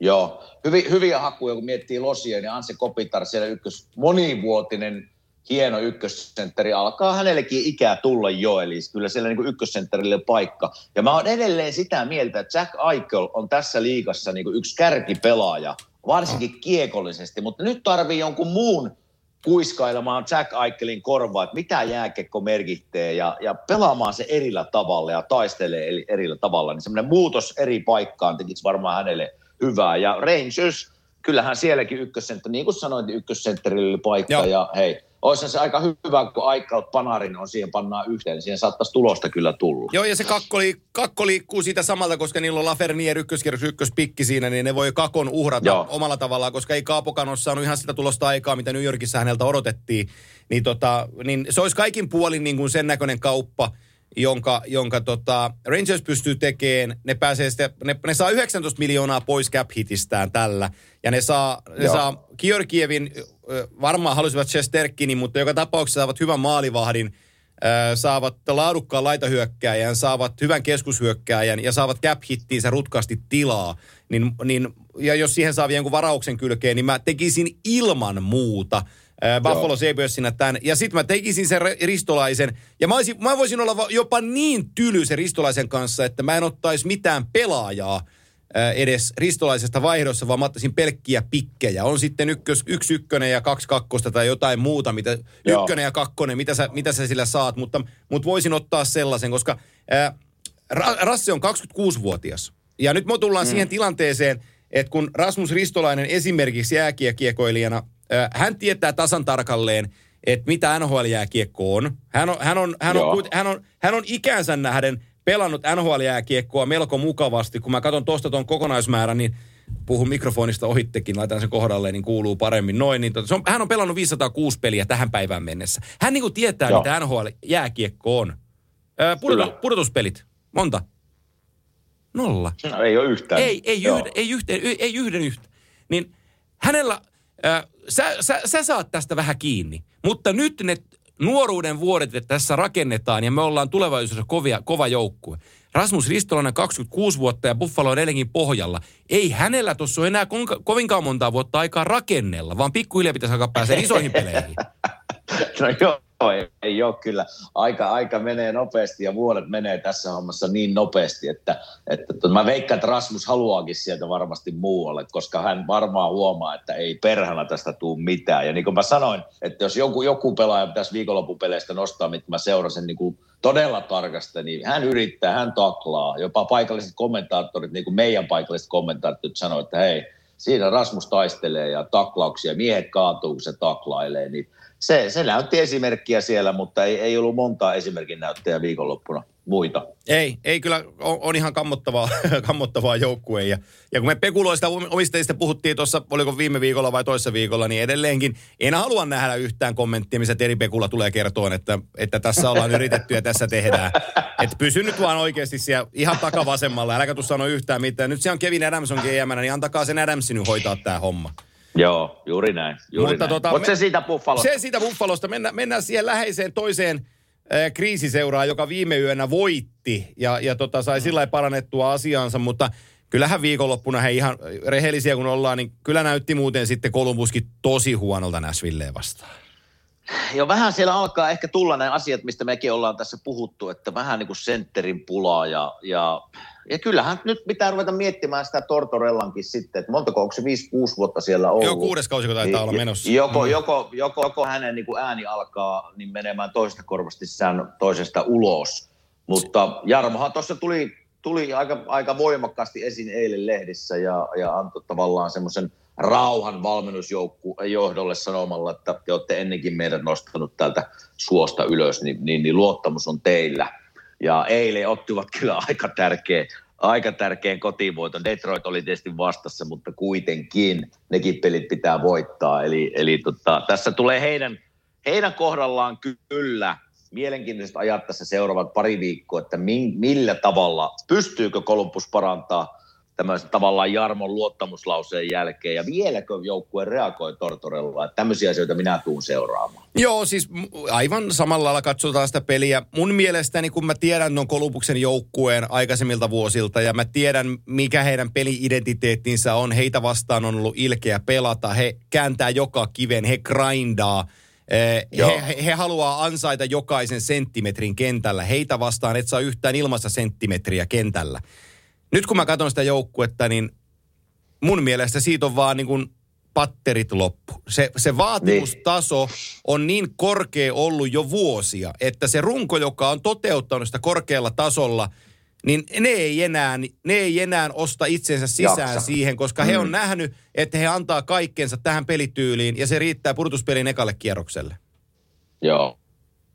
Speaker 2: Joo, Hyvi, hyviä hakuja, kun miettii Losia, niin Anse Kopitar, siellä ykkös, monivuotinen hieno ykkössentteri, alkaa hänellekin ikää tulla jo, eli kyllä siellä niin ykkössentterille paikka. Ja mä oon edelleen sitä mieltä, että Jack Eichel on tässä liigassa niin yksi kärkipelaaja, varsinkin kiekollisesti, mutta nyt tarvii jonkun muun kuiskailemaan Jack Eichelin korvaa, että mitä jääkekko merkittee ja, ja pelaamaan se erillä tavalla ja taistelee erillä tavalla, niin semmoinen muutos eri paikkaan tekisi varmaan hänelle hyvää. Ja Rangers, kyllähän sielläkin ykkössentteri, niin kuin sanoin, ykkössentterille oli paikka Joo. ja hei, olisi se aika hyvä, kun Aikaut Panarin on siihen pannaan yhteen, niin siihen saattaisi tulosta kyllä tulla.
Speaker 1: Joo, ja se kakko, li, kakko liikkuu siitä samalta, koska niillä on Lafernier ykköskierros ykköspikki siinä, niin ne voi kakon uhrata Joo. omalla tavallaan, koska ei Kaapokan ole saanut ihan sitä tulosta aikaa, mitä New Yorkissa häneltä odotettiin. Niin, tota, niin se olisi kaikin puolin niin kuin sen näköinen kauppa, jonka, jonka tota Rangers pystyy tekemään. Ne, pääsee sitten, ne, ne saa 19 miljoonaa pois cap hitistään tällä. Ja ne saa, ne saa Georgievin, varmaan halusivat Chesterkinin, mutta joka tapauksessa saavat hyvän maalivahdin, saavat laadukkaan laitahyökkääjän, saavat hyvän keskushyökkääjän ja saavat cap hittiinsä rutkasti tilaa. Niin, niin, ja jos siihen saa vielä jonkun varauksen kylkeen, niin mä tekisin ilman muuta – Buffalo Sabresinä tämän. Ja sitten mä tekisin sen ristolaisen. Ja mä, olisin, mä voisin olla jopa niin tyly sen ristolaisen kanssa, että mä en ottaisi mitään pelaajaa edes ristolaisesta vaihdossa, vaan mä ottaisin pelkkiä pikkejä. On sitten ykkös, yksi ykkönen ja kaksi kakkosta tai jotain muuta, mitä, Joo. ykkönen ja kakkonen, mitä sä, mitä sä sillä saat. Mutta, mutta voisin ottaa sellaisen, koska ää, Rasse on 26-vuotias. Ja nyt me tullaan mm. siihen tilanteeseen, että kun Rasmus Ristolainen esimerkiksi jääkiekiekoilijana – hän tietää tasan tarkalleen, että mitä NHL-jääkiekko on. Hän on, hän on, hän on, hän on, hän on ikänsä nähden pelannut NHL-jääkiekkoa melko mukavasti. Kun mä katson tuosta tuon kokonaismäärän, niin puhun mikrofonista ohittekin, laitan sen kohdalle, niin kuuluu paremmin noin. Niin se on, hän on pelannut 506 peliä tähän päivään mennessä. Hän niin kuin tietää, Joo. mitä NHL-jääkiekko on. pudotus, pudotuspelit, monta? Nolla.
Speaker 2: No, ei ole yhtään.
Speaker 1: Ei, ei, yhden, ei, yhden, ei yhden yhtä. Niin hänellä sä, sä, sä saat tästä vähän kiinni, mutta nyt ne nuoruuden vuodet tässä rakennetaan ja me ollaan tulevaisuudessa kovia, kova joukkue. Rasmus Ristolainen 26 vuotta ja Buffalo on edelleenkin pohjalla. Ei hänellä tuossa ole enää kovinkaan montaa vuotta aikaa rakennella, vaan pikkuhiljaa pitäisi alkaa päästä isoihin peleihin.
Speaker 2: No joo, ei, ei ole kyllä. Aika, aika menee nopeasti ja vuodet menee tässä hommassa niin nopeasti, että, että että mä veikkaan, että Rasmus haluaakin sieltä varmasti muualle, koska hän varmaan huomaa, että ei perhana tästä tule mitään. Ja niin kuin mä sanoin, että jos joku, joku pelaaja pitäisi viikonloppupeleistä nostaa, mitä mä seurasin niin kuin todella tarkasti, niin hän yrittää, hän taklaa. Jopa paikalliset kommentaattorit, niin kuin meidän paikalliset kommentaattorit sanoivat, että hei, siinä Rasmus taistelee ja taklauksia, miehet kaatuu, kun se taklailee, niin se, se näytti esimerkkiä siellä, mutta ei, ei ollut montaa esimerkin näyttäjä viikonloppuna muita.
Speaker 1: Ei, ei kyllä, on, on ihan kammottavaa, kammottavaa joukkue. Ja, ja kun me pekuloista omistajista puhuttiin tuossa, oliko viime viikolla vai toissa viikolla, niin edelleenkin en halua nähdä yhtään kommenttia, missä Teri Pekula tulee kertoa, että, että tässä ollaan yritetty ja tässä tehdään. Että pysy nyt vaan oikeasti siellä ihan takavasemmalla, äläkä tu sano yhtään mitään. Nyt se on Kevin Adams on GM, niin antakaa sen Adamsin nyt hoitaa tämä homma.
Speaker 2: Joo, juuri näin. Juuri Mutta näin. Tota, Mutta se siitä Buffalosta.
Speaker 1: Se siitä Buffalosta. Mennään, mennään siihen läheiseen toiseen äh, kriisiseuraan, joka viime yönä voitti ja, ja tota, sai mm. sillä parannettua asiansa, mutta kyllähän viikonloppuna he ihan rehellisiä kun ollaan, niin kyllä näytti muuten sitten Kolumbuskin tosi huonolta Näsvilleen vastaan.
Speaker 2: Jo vähän siellä alkaa ehkä tulla nämä asiat, mistä mekin ollaan tässä puhuttu, että vähän niin kuin sentterin pulaa ja, ja ja kyllähän nyt pitää ruveta miettimään sitä Tortorellankin sitten, että montako, onko se 5-6 vuotta siellä ollut.
Speaker 1: Joo, kuudes kausi, kun taitaa niin, olla menossa.
Speaker 2: Joko, mm. joko, joko, joko hänen niin kuin ääni alkaa niin menemään toisesta korvasti sään toisesta ulos. Mutta Jarmohan tuossa tuli, tuli aika, aika voimakkaasti esiin eilen lehdissä ja, ja antoi tavallaan semmoisen rauhan valmennusjohdolle sanomalla, että te olette ennenkin meidät nostanut täältä suosta ylös, niin, niin, niin luottamus on teillä – ja eilen ottivat kyllä aika tärkeä, aika tärkeän kotivoiton. Detroit oli tietysti vastassa, mutta kuitenkin nekin pelit pitää voittaa. Eli, eli tota, tässä tulee heidän, heidän kohdallaan kyllä mielenkiintoiset ajat tässä seuraavat pari viikkoa, että millä tavalla, pystyykö Columbus parantaa tämmöisen tavallaan Jarmon luottamuslauseen jälkeen, ja vieläkö joukkue reagoi Tortorella, että tämmöisiä asioita minä tuun seuraamaan.
Speaker 1: Joo, siis aivan samalla lailla katsotaan sitä peliä. Mun mielestäni, kun mä tiedän non Kolumbuksen joukkueen aikaisemmilta vuosilta, ja mä tiedän, mikä heidän peli-identiteettinsä on, heitä vastaan on ollut ilkeä pelata, he kääntää joka kiven, he grindaa, he, he, he haluaa ansaita jokaisen senttimetrin kentällä. Heitä vastaan et saa yhtään ilmassa senttimetriä kentällä nyt kun mä katson sitä joukkuetta, niin mun mielestä siitä on vaan niin kuin patterit loppu. Se, se vaatimustaso niin. on niin korkea ollut jo vuosia, että se runko, joka on toteuttanut sitä korkealla tasolla, niin ne ei enää, ne ei enää osta itsensä sisään Jaksa. siihen, koska mm. he on mm. nähnyt, että he antaa kaikkensa tähän pelityyliin ja se riittää pudotuspelin ekalle kierrokselle.
Speaker 2: Joo.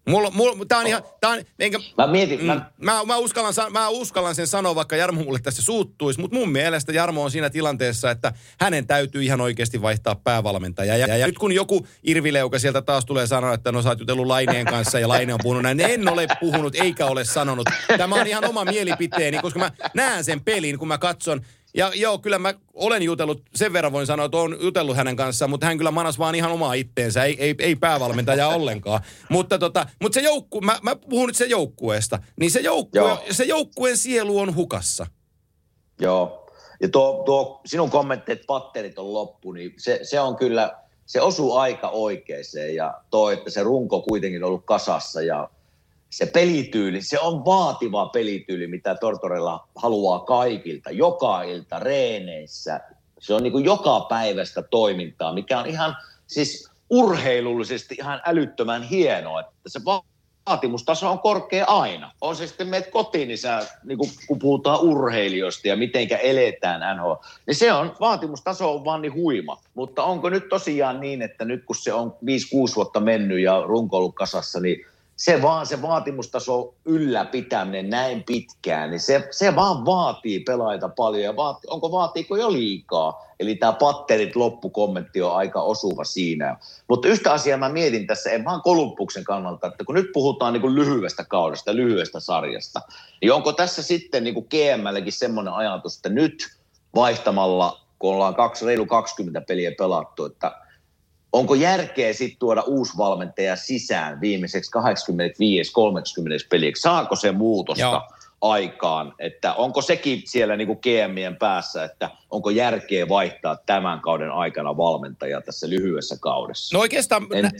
Speaker 1: Mulla, mulla, tää on ihan, tää on, enkä,
Speaker 2: Mä mietin,
Speaker 1: mm,
Speaker 2: mä,
Speaker 1: mä, mä, uskallan, mä uskallan sen sanoa, vaikka Jarmo mulle tässä suuttuisi, mutta mun mielestä Jarmo on siinä tilanteessa, että hänen täytyy ihan oikeasti vaihtaa päävalmentaja. Ja, ja, ja nyt kun joku irvileuka sieltä taas tulee sanoa, että no sä oot jutellut Laineen kanssa ja Laine on puhunut näin, niin en ole puhunut eikä ole sanonut. Tämä on ihan oma mielipiteeni, koska mä näen sen pelin, kun mä katson. Ja joo, kyllä mä olen jutellut, sen verran voin sanoa, että olen jutellut hänen kanssaan, mutta hän kyllä manas vaan ihan omaa itteensä, ei, ei, ei päävalmentaja ollenkaan. Mutta, tota, mutta se joukku, mä, mä puhun nyt sen joukkueesta, niin se, joukkue,
Speaker 2: Joo.
Speaker 1: se joukkueen sielu on hukassa.
Speaker 2: Joo. Ja tuo, tuo sinun kommentti, että patterit on loppu, niin se, se on kyllä, se osuu aika oikeeseen ja toi, että se runko kuitenkin on ollut kasassa ja se pelityyli, se on vaativa pelityyli, mitä Tortorella haluaa kaikilta, joka ilta reeneissä. Se on niin kuin joka päivästä toimintaa, mikä on ihan siis urheilullisesti ihan älyttömän hienoa, että se va- vaatimustaso on korkea aina. On se sitten meet kotiin, niin, sä, niin kun, kun puhutaan urheilijoista ja mitenkä eletään NHL, niin se on, vaatimustaso on vaan niin huima. Mutta onko nyt tosiaan niin, että nyt kun se on 5-6 vuotta mennyt ja runko ollut kasassa, niin se vaan se vaatimustaso ylläpitäminen näin pitkään, niin se, se vaan vaatii pelaajia paljon ja vaati, onko vaatiiko jo liikaa? Eli tämä patterit loppukommentti on aika osuva siinä. Mutta yhtä asiaa mä mietin tässä, en vaan Kolumbuksen kannalta, että kun nyt puhutaan niin kuin lyhyestä kaudesta, lyhyestä sarjasta, niin onko tässä sitten niin kuin GMlläkin semmoinen ajatus, että nyt vaihtamalla, kun ollaan kaksi, reilu 20 peliä pelattu, että onko järkeä sitten tuoda uusi valmentaja sisään viimeiseksi 85-30 peliksi? Saako se muutosta
Speaker 1: Joo.
Speaker 2: Aikaan? Että onko sekin siellä niinku GMien päässä, että onko järkeä vaihtaa tämän kauden aikana valmentajaa tässä lyhyessä kaudessa?
Speaker 1: No oikeastaan
Speaker 2: En-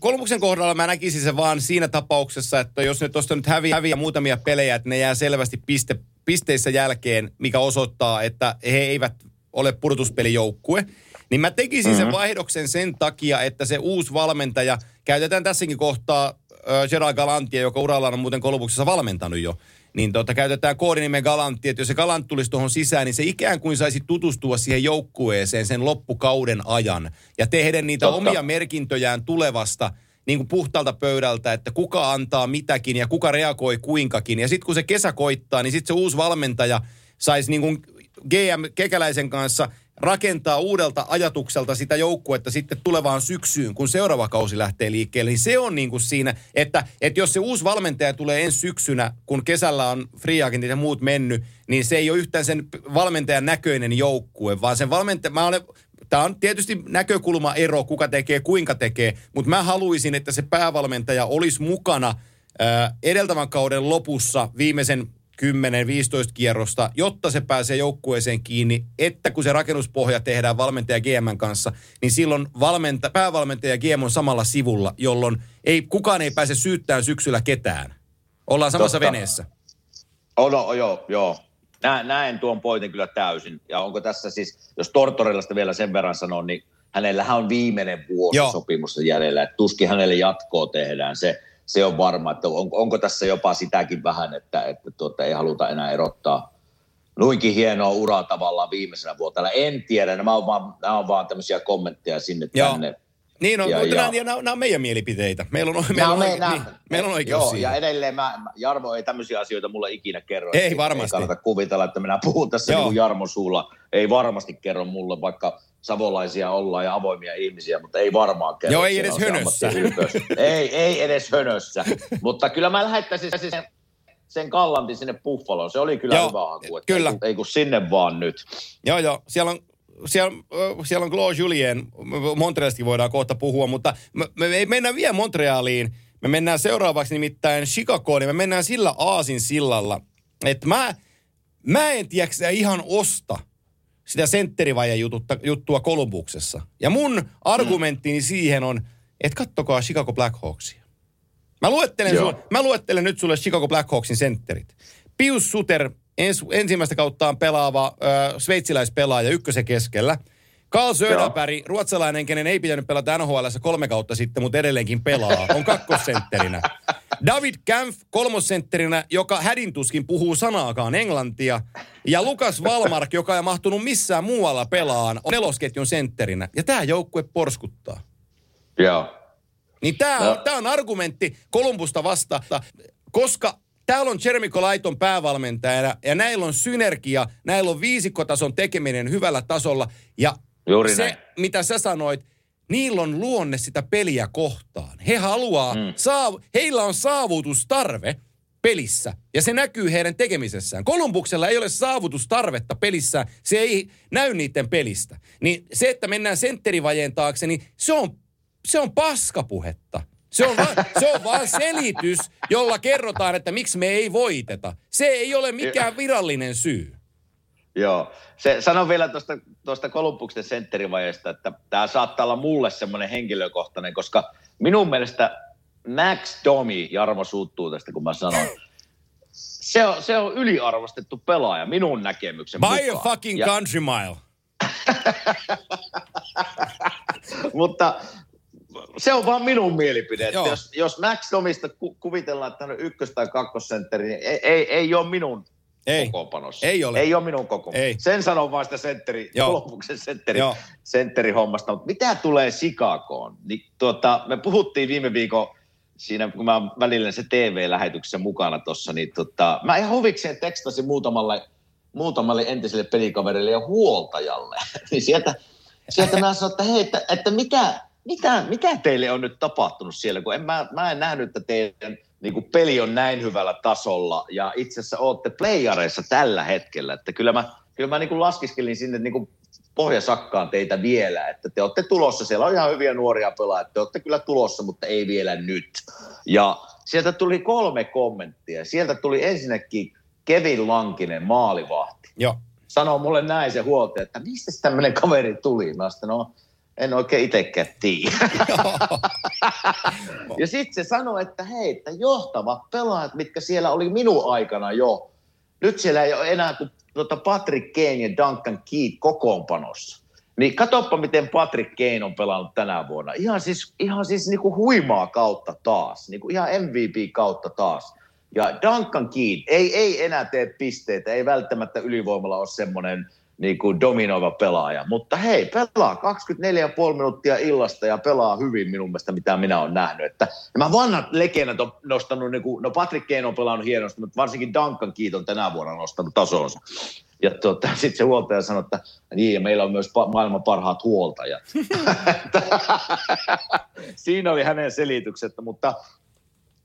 Speaker 1: Kolmuksen kohdalla mä näkisin sen vaan siinä tapauksessa, että jos ne tuosta nyt häviää, häviää muutamia pelejä, että ne jää selvästi piste, pisteissä jälkeen, mikä osoittaa, että he eivät ole pudotuspelijoukkue, niin mä tekisin mm-hmm. sen vaihdoksen sen takia, että se uusi valmentaja, käytetään tässäkin kohtaa äh, Gerard Galantia, joka urallaan on muuten Kolmuksessa valmentanut jo, niin tota, käytetään koodinimen Galantti, että jos se Galant tulisi tuohon sisään, niin se ikään kuin saisi tutustua siihen joukkueeseen sen loppukauden ajan ja tehdä niitä
Speaker 2: Totta.
Speaker 1: omia merkintöjään tulevasta niin kuin puhtaalta pöydältä, että kuka antaa mitäkin ja kuka reagoi kuinkakin. Ja sitten kun se kesä koittaa, niin sitten se uusi valmentaja saisi niin kuin GM Kekäläisen kanssa rakentaa uudelta ajatukselta sitä joukkuetta sitten tulevaan syksyyn, kun seuraava kausi lähtee liikkeelle. Niin se on niin kuin siinä, että, että jos se uusi valmentaja tulee ensi syksynä, kun kesällä on free agentit ja muut mennyt, niin se ei ole yhtään sen valmentajan näköinen joukkue, vaan sen valmentaja, Tämä on tietysti näkökulmaero, kuka tekee, kuinka tekee, mutta mä haluaisin, että se päävalmentaja olisi mukana edeltävän kauden lopussa viimeisen 10-15 kierrosta, jotta se pääsee joukkueeseen kiinni, että kun se rakennuspohja tehdään valmentaja GM kanssa, niin silloin valmenta, päävalmentaja ja GM on samalla sivulla, jolloin ei, kukaan ei pääse syyttämään syksyllä ketään. Ollaan samassa
Speaker 2: Totta.
Speaker 1: veneessä.
Speaker 2: Oh, no, joo, joo. Nä, näen tuon pointin kyllä täysin. Ja onko tässä siis, jos Tortorellasta vielä sen verran sanon, niin hänellähän on viimeinen vuosi
Speaker 1: Joo.
Speaker 2: joo. sopimusta jäljellä. Että tuskin hänelle jatkoa tehdään. Se, se on varma, että on, onko tässä jopa sitäkin vähän, että, että tuota, ei haluta enää erottaa noinkin hienoa uraa tavallaan viimeisenä vuotena. En tiedä, nämä on vaan, nämä on vaan tämmöisiä kommentteja sinne
Speaker 1: Joo.
Speaker 2: tänne.
Speaker 1: Niin on,
Speaker 2: Ja-
Speaker 1: mutta
Speaker 2: ja-
Speaker 1: nämä, nämä, nämä on meidän mielipiteitä. Meillä on, meillä on,
Speaker 2: me- nämä-
Speaker 1: niin, meillä on oikeus
Speaker 2: Joo,
Speaker 1: siihen.
Speaker 2: ja edelleen mä, Jarmo ei tämmöisiä asioita mulle ikinä kerro.
Speaker 1: Ei
Speaker 2: Ei
Speaker 1: varmasti.
Speaker 2: Ei kannata kuvitella, että minä puhun tässä
Speaker 1: Joo.
Speaker 2: niin kuin Jarmon suulla. Ei varmasti kerro mulle, vaikka savolaisia ollaan ja avoimia ihmisiä, mutta ei varmaan kerro.
Speaker 1: Joo, ei edes hönössä.
Speaker 2: ei, ei edes hönössä. mutta kyllä mä lähettäisin sen, sen Kallantin sinne Buffaloon. Se oli kyllä
Speaker 1: Joo,
Speaker 2: hyvä haku. että
Speaker 1: kyllä.
Speaker 2: Ei, kun- ei kun sinne vaan nyt.
Speaker 1: Joo, joo. Siellä on, siellä, siellä on Claude Julien. Montrealistakin voidaan kohta puhua, mutta me, me ei mennä vielä Montrealiin. Me mennään seuraavaksi nimittäin Chicagoon, niin me mennään sillä Aasin sillalla, että mä, mä en tiedä ihan osta sitä sentterivajan juttua Kolumbuksessa. Ja mun argumenttini siihen on, että kattokaa Chicago Blackhawksia. Mä luettelen,
Speaker 2: Joo.
Speaker 1: sulle, mä luettelen nyt sulle Chicago Blackhawksin sentterit. Pius Suter, ens, ensimmäistä kauttaan pelaava ö, sveitsiläispelaaja ykkösen keskellä. Carl Söderberg, ruotsalainen, kenen ei pitänyt pelata nhl kolme kautta sitten, mutta edelleenkin pelaa, on kakkosentterinä. David Kampf kolmosentterinä, joka hädintuskin puhuu sanaakaan englantia. Ja Lukas Valmark, joka ei mahtunut missään muualla pelaan, on nelosketjun sentterinä. Ja tämä joukkue porskuttaa.
Speaker 2: Joo.
Speaker 1: Niin tämä on,
Speaker 2: No.
Speaker 1: on argumentti Kolumbusta vastaan, koska täällä on Jeremy Colaiton päävalmentajana ja näillä on synergia, näillä on viisikkotason tekeminen hyvällä tasolla ja
Speaker 2: Juuri
Speaker 1: se,
Speaker 2: näin.
Speaker 1: mitä sä sanoit, niillä on luonne sitä peliä kohtaan. He haluaa, mm. saav- heillä on saavutustarve pelissä ja se näkyy heidän tekemisessään. Kolumbuksella ei ole saavutustarvetta pelissä, se ei näy niiden pelistä. Niin se, että mennään sentterivajeen taakse, niin se on, se on paskapuhetta. Se on, va, se on vaan selitys, jolla kerrotaan, että miksi me ei voiteta. Se ei ole mikään virallinen syy.
Speaker 2: Joo. Se, sanon vielä tuosta, tuosta Kolumbuksen sentterivajeesta, että tämä saattaa olla mulle semmoinen henkilökohtainen, koska minun mielestä Max Domi, Jarmo suuttuu tästä, kun mä sanon, se on, se on yliarvostettu pelaaja minun näkemyksen
Speaker 1: Buy
Speaker 2: mukaan.
Speaker 1: a fucking
Speaker 2: Ja-
Speaker 1: country mile.
Speaker 2: Mutta se on vaan minun mielipide. Että jos, jos Max Domista ku, kuvitellaan, että hän on ykkös- tai kakkosentteri, niin ei, ei, ei ole minun
Speaker 1: Ei.
Speaker 2: kokoonpanossa.
Speaker 1: Ei ole.
Speaker 2: Ei ole minun koko.
Speaker 1: Ei.
Speaker 2: Sen sanon vaan sitä sentteri. Kolumbuksen sentteri,
Speaker 1: Joo.
Speaker 2: sentterihommasta. Mutta mitä tulee Chicagoon, niin tuota, me puhuttiin viime viikon siinä, kun mä välillä se TV-lähetyksessä mukana tuossa, niin tota, mä ihan huvikseen tekstasin muutamalle, muutamalle entiselle pelikaverille ja huoltajalle. niin sieltä, sieltä mä sanoin, että hei, että, että mitä, mitä, mitä teille on nyt tapahtunut siellä, kun en, mä, mä en nähnyt, että teidän niin kuin peli on näin hyvällä tasolla. Ja itse asiassa olette playareissa tällä hetkellä, että kyllä mä, kyllä mä niin kuin laskiskelin sinne niin kuin pohjasakkaan teitä vielä, että te olette tulossa, siellä on ihan hyviä nuoria pelaajia, te olette kyllä tulossa, mutta ei vielä nyt. Ja sieltä tuli kolme kommenttia, sieltä tuli ensinnäkin Kevin Lankinen, maalivahti.
Speaker 1: Joo.
Speaker 2: sanoo mulle näin se huoltaja, että mistä tämmöinen kaveri tuli? Mä sanoin, no en oikein itsekään tiedä. ja sitten se sanoi, että hei, että johtavat pelaajat, mitkä siellä oli minun aikana jo, nyt siellä ei ole enää kuin tuota Patrick Kane ja Duncan Keith kokoonpanossa. Niin katoppa, miten Patrick Kane on pelannut tänä vuonna. Ihan siis, ihan siis niinku huimaa kautta taas. Niinku ihan MVP kautta taas. Ja Duncan Keith ei, ei enää tee pisteitä, ei välttämättä ylivoimalla ole semmoinen niin kuin dominoiva pelaaja. Mutta hei, pelaa 24,5 minuuttia illasta ja pelaa hyvin minun mielestä, mitä minä olen nähnyt. Että nämä vanhat legendat on nostanut, niin kuin, no Patrick Kane on pelannut hienosti, mutta varsinkin Duncan Keith on tänä vuonna nostanut tasonsa. Ja tuota, sitten se huoltaja sanoi, että niin, ja meillä on myös pa- maailman parhaat huoltajat. Siinä oli hänen selitykset, mutta,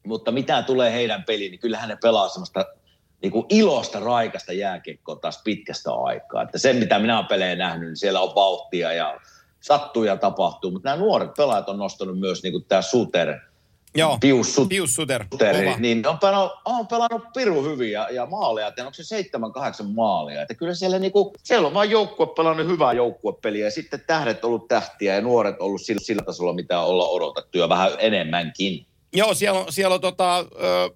Speaker 2: mutta mitä tulee heidän peliin, niin kyllähän ne pelaa semmoista niin kuin ilosta, raikasta jääkiekkoa taas pitkästä aikaa. Että sen, mitä minä olen pelejä nähnyt, niin siellä on vauhtia ja sattuu ja tapahtuu. Mutta nämä nuoret pelaajat on nostanut myös niin kuin tämä Suter,
Speaker 1: Joo.
Speaker 2: Pius Suter,
Speaker 1: Pius Suter.
Speaker 2: Sutteri,
Speaker 1: Kova.
Speaker 2: niin on pelannut, on pelannut piru hyvin ja, ja maaleja, että onko se seitsemän, kahdeksan maalia. Että kyllä siellä, niinku, siellä on vain joukkue pelannut hyvää joukkuepeliä ja sitten tähdet ollut tähtiä ja nuoret ollut sillä, sillä tasolla, mitä ollaan odotettu ja vähän enemmänkin.
Speaker 1: Joo, siellä on, siellä on tota, ö,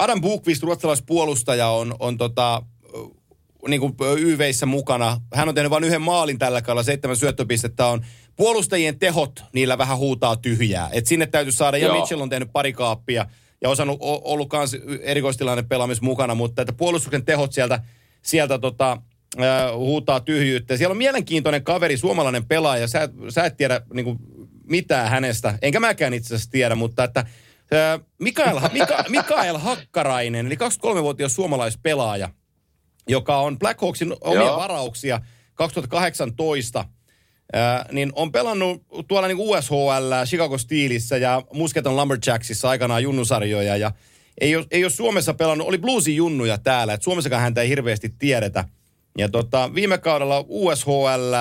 Speaker 1: Adam Bukvist, ruotsalaispuolustaja, on, on tota, niin kuin YVissä mukana. Hän on tehnyt vain yhden maalin tällä kaudella, seitsemän syöttöpistettä on. Puolustajien tehot, niillä vähän huutaa tyhjää. Et sinne täytyy saada, ja
Speaker 2: Joo.
Speaker 1: Mitchell on tehnyt pari kaappia ja osannut, o- ollut myös erikoistilanne pelaamissa mukana, mutta että puolustuksen tehot sieltä, sieltä tota, ö, huutaa tyhjyyttä. Siellä on mielenkiintoinen kaveri, suomalainen pelaaja, sä, sä et tiedä niin kuin, mitään hänestä, enkä mäkään itse asiassa tiedä, mutta että Mikael, Mika, Mikael Hakkarainen, eli 23-vuotias suomalaispelaaja, joka on Black Hawksin omia
Speaker 2: Joo.
Speaker 1: varauksia 2018, ää, niin on pelannut tuolla niin USHL, Chicago Steelissä ja Musketon Lumberjacksissa aikanaan junnusarjoja ja ei ole, ei ole Suomessa pelannut, oli bluesin junnuja täällä, että Suomessakaan häntä ei hirveästi tiedetä. Ja tota, viime kaudella USHL,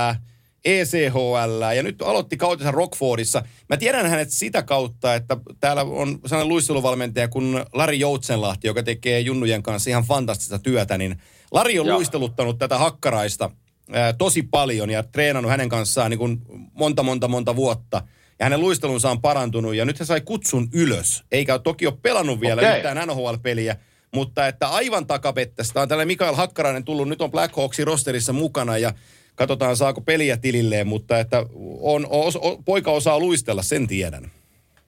Speaker 1: ECHL ja nyt aloitti kautensa Rockfordissa. Mä tiedän hänet sitä kautta, että täällä on sellainen luisteluvalmentaja kuin Lari Joutsenlahti, joka tekee junnujen kanssa ihan fantastista työtä, niin Lari on
Speaker 2: Joo.
Speaker 1: luisteluttanut tätä hakkaraista ää, tosi paljon ja treenannut hänen kanssaan niin kuin monta, monta, monta vuotta. Ja hänen luistelunsa on parantunut ja nyt hän sai kutsun ylös. Eikä toki ole pelannut vielä
Speaker 2: Okei.
Speaker 1: yhtään NHL-peliä, mutta että aivan takapettästä on tällainen Mikael Hakkarainen tullut, nyt on Black Hawksin rosterissa mukana ja katsotaan saako peliä tililleen, mutta että on, os, o, poika osaa luistella, sen tiedän.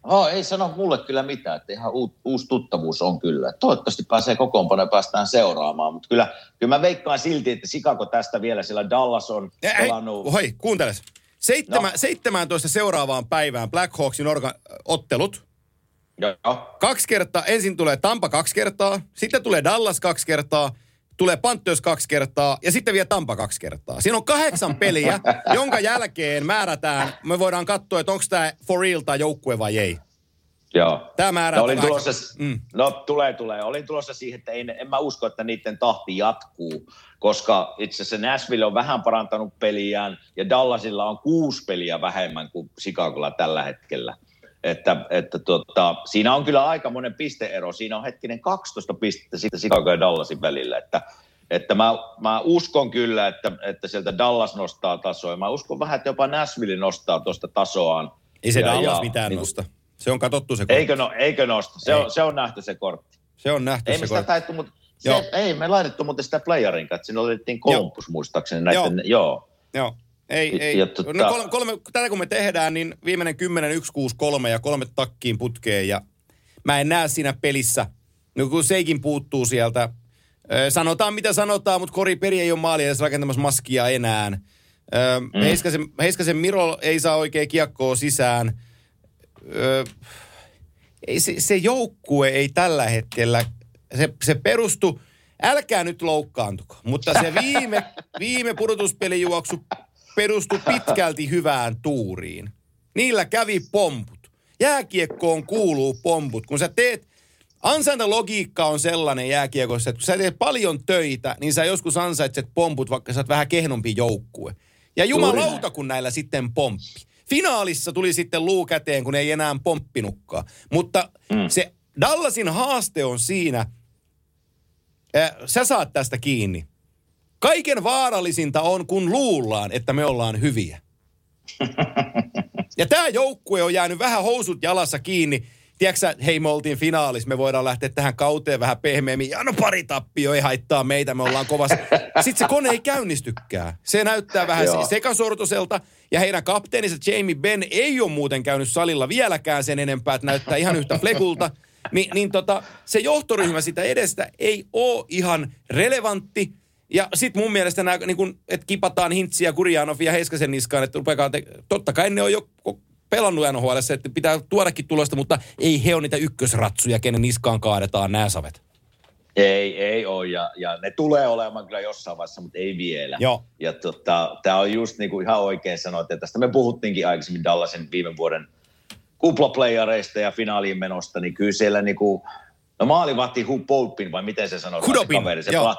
Speaker 2: Oh, ei sano mulle kyllä mitään, että ihan uut, uusi tuttavuus on kyllä. Toivottavasti pääsee kokoonpano ja päästään seuraamaan, mutta kyllä, kyllä mä veikkaan silti, että Chicago tästä vielä, sillä Dallas on
Speaker 1: Hei,
Speaker 2: pelannut.
Speaker 1: hei, kuunteles. Seitsemä,
Speaker 2: No.
Speaker 1: 17 seuraavaan päivään Black Hawksin orga- ottelut.
Speaker 2: Joo.
Speaker 1: Kaksi kertaa, ensin tulee Tampa kaksi kertaa, sitten tulee Dallas kaksi kertaa, tulee Panthers kaksi kertaa ja sitten vielä Tampa kaksi kertaa. Siinä on kahdeksan peliä, jonka jälkeen määrätään, me voidaan katsoa, että onko tämä for real tai joukkue vai ei.
Speaker 2: Joo.
Speaker 1: Tämä määrää
Speaker 2: No, olin tulossa,
Speaker 1: Mm.
Speaker 2: no tulee, tulee. Olin tulossa siihen, että ei, ne- en mä usko, että niiden tahti jatkuu, koska itse asiassa Nashville on vähän parantanut peliään ja Dallasilla on kuusi peliä vähemmän kuin Chicagolla tällä hetkellä. Että, että tota, siinä on kyllä aika monen pisteero. Siinä on hetkinen 12 pistettä sitten Chicago ja Dallasin välillä. Että, että mä, mä uskon kyllä, että, että sieltä Dallas nostaa tasoa. Mä uskon vähän, että jopa Nashville nostaa tuosta tasoaan.
Speaker 1: Ei se
Speaker 2: Ja-
Speaker 1: Dallas
Speaker 2: ja
Speaker 1: mitään
Speaker 2: niin-
Speaker 1: nosta. Se on katsottu se kortti.
Speaker 2: Eikö, no, eikö nosta? Se
Speaker 1: Ei.
Speaker 2: on, se on nähty se kortti.
Speaker 1: Se on nähty
Speaker 2: Ei
Speaker 1: se kortti.
Speaker 2: taittu, mutta
Speaker 1: Joo.
Speaker 2: se, ei me laitettu muuten sitä playerin kanssa. Siinä otettiin Columbus muistaakseni näiden, joo.
Speaker 1: Joo. Ei, ei.
Speaker 2: ja tota-
Speaker 1: No kolme, kolme, tätä kun me tehdään, niin viimeinen 10, 1, 6, 3 ja kolme takkiin putkeen ja mä en näe siinä pelissä. No kun Seikin puuttuu sieltä. Sanotaan mitä sanotaan, mutta Kori Peri ei ole maali edes rakentamassa maskia enää.
Speaker 2: Mm.
Speaker 1: Heiskasen, Heiskasen Miro ei saa oikein kiekkoa sisään. Ei se, se joukkue ei tällä hetkellä, se, se perustu, älkää nyt loukkaantuko, mutta se viime, viime pudotuspelijuoksu perustui pitkälti hyvään tuuriin. Niillä kävi pomput. Jääkiekkoon kuuluu pomput. Kun sä teet, ansaintalogiikka on sellainen jääkiekossa, että kun sä teet paljon töitä, niin sä joskus ansaitset pomput, vaikka sä oot vähän kehnompi joukkue. Ja jumalauta, kun näillä sitten pomppi. Finaalissa tuli sitten luu käteen, kun ei enää pomppinutkaan. Mutta mm. se Dallasin haaste on siinä, äh, sä saat tästä kiinni. Kaiken vaarallisinta on, kun luullaan, että me ollaan hyviä. Ja tämä joukkue on jäänyt vähän housut jalassa kiinni. Tiedätkö hei me oltiin finaalissa, me voidaan lähteä tähän kauteen vähän pehmeämmin. Ja no pari tappio ei haittaa meitä, me ollaan kovassa. Sitten se kone ei käynnistykään. Se näyttää vähän
Speaker 2: Joo.
Speaker 1: sekasortoselta. Ja heidän kapteeninsa Jamie Benn ei ole muuten käynyt salilla vieläkään sen enempää, että näyttää ihan yhtä flekulta. Ni, niin tota, se johtoryhmä sitä edestä ei ole ihan relevantti. Ja sitten mun mielestä nämä, niin kun, että kipataan Hintsiä, Kurjanov ja Heiskasen niskaan, että rupeakaa te- totta kai ne on jo pelannut NHL, että pitää tuodakin tulosta, mutta ei he ole niitä ykkösratsuja, kenen niskaan kaadetaan nämä savet.
Speaker 2: Ei, ei ole. Ja, ja ne tulee olemaan kyllä jossain vaiheessa, mutta ei vielä.
Speaker 1: Joo.
Speaker 2: Ja tota, tämä on just niin kuin ihan oikein sanoit, että tästä me puhuttiinkin aikaisemmin Dallasin viime vuoden kuplaplayareista ja finaaliin menosta, niin kyllä siellä niin kuin, no maalivahti Hupolpin, vai miten se sanoo?
Speaker 1: Hudobin,
Speaker 2: Se kaveri, se
Speaker 1: joo.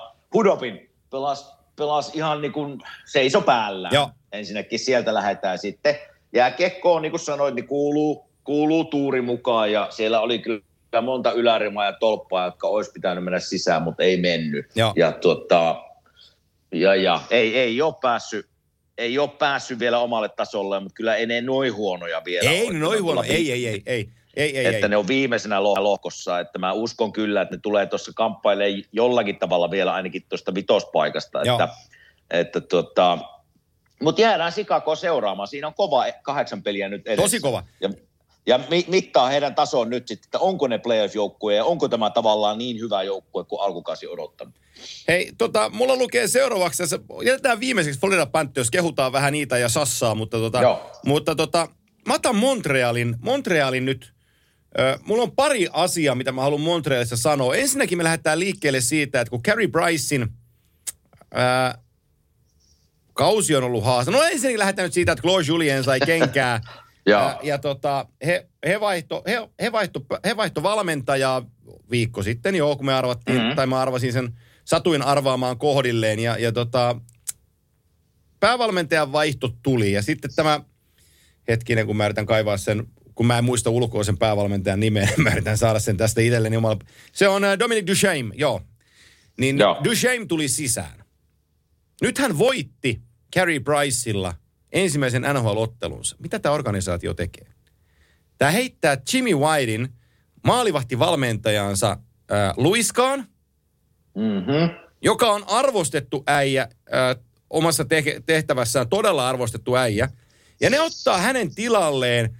Speaker 2: Pelasi, pelasi ihan niin kuin seiso päällä.
Speaker 1: Joo.
Speaker 2: Ensinnäkin sieltä lähdetään sitten. Jääkiekkoon, niin kuin sanoit, niin kuuluu, kuuluu tuuri mukaan ja siellä oli kyllä monta ylärimaa ja tolppaa, jotka olisi pitänyt mennä sisään, mutta ei mennyt.
Speaker 1: Joo.
Speaker 2: Ja, tuota, ja, ja ei, ei ole päässyt ei ole päässyt vielä omalle tasolle, mutta kyllä ei ne noin huonoja vielä
Speaker 1: Ei,
Speaker 2: ole.
Speaker 1: noin
Speaker 2: Että
Speaker 1: huono.
Speaker 2: ne on
Speaker 1: Ei, ei, ei, ei. Ei, ei,
Speaker 2: että
Speaker 1: ei.
Speaker 2: ne on viimeisenä lohkossa, että mä uskon kyllä, että ne tulee tuossa kamppailemaan jollakin tavalla vielä ainakin tuosta vitospaikasta,
Speaker 1: Joo.
Speaker 2: että, että tota, mutta jäädään Sikakoon seuraamaan. Siinä on kova kahdeksan peliä nyt edessä.
Speaker 1: Tosi kova.
Speaker 2: Ja, ja mi- mittaa heidän tason nyt sitten, että onko ne playoff-joukkue ja onko tämä tavallaan niin hyvä joukkue kuin alkukausi odottanut.
Speaker 1: Hei, tota, mulla lukee seuraavaksi, tässä, jätetään viimeiseksi Florida Panthers, kehutaan vähän niitä ja sassaa, mutta tota,
Speaker 2: Joo.
Speaker 1: mutta tota, mä otan Montrealin, Montrealin nyt, ö, mulla on pari asiaa, mitä mä haluan Montrealissa sanoa. Ensinnäkin me lähdetään liikkeelle siitä, että kun Carey Brycein ää, kausi on ollut haaste. No ensinnäkin lähdetään nyt siitä, että Claude Julien sai kenkää. Ja, ja tota, he, he, vaihto, he, he, vaihto, he vaihto valmentajaa viikko sitten, joo, kun me arvattiin, mm-hmm. tai mä arvasin sen, satuin arvaamaan kohdilleen. Ja, ja tota, päävalmentajan vaihto tuli. Ja sitten tämä, hetkinen, kun mä yritän kaivaa sen, kun mä en muista ulkoa sen päävalmentajan nimeä, mä yritän saada sen tästä itselleni omalla. Se on äh, Dominic Duchesne, joo. Niin
Speaker 2: Joo.
Speaker 1: Duchesne tuli sisään. Nyt hän voitti Carey Bryceilla ensimmäisen NHL-ottelunsa. Mitä tämä organisaatio tekee? Tämä heittää Jimmy Whitein maalivahtivalmentajansa äh, Luiskaan,
Speaker 2: Mm-hmm.
Speaker 1: joka on arvostettu äijä äh, omassa te- tehtävässään, todella arvostettu äijä. Ja ne ottaa hänen tilalleen,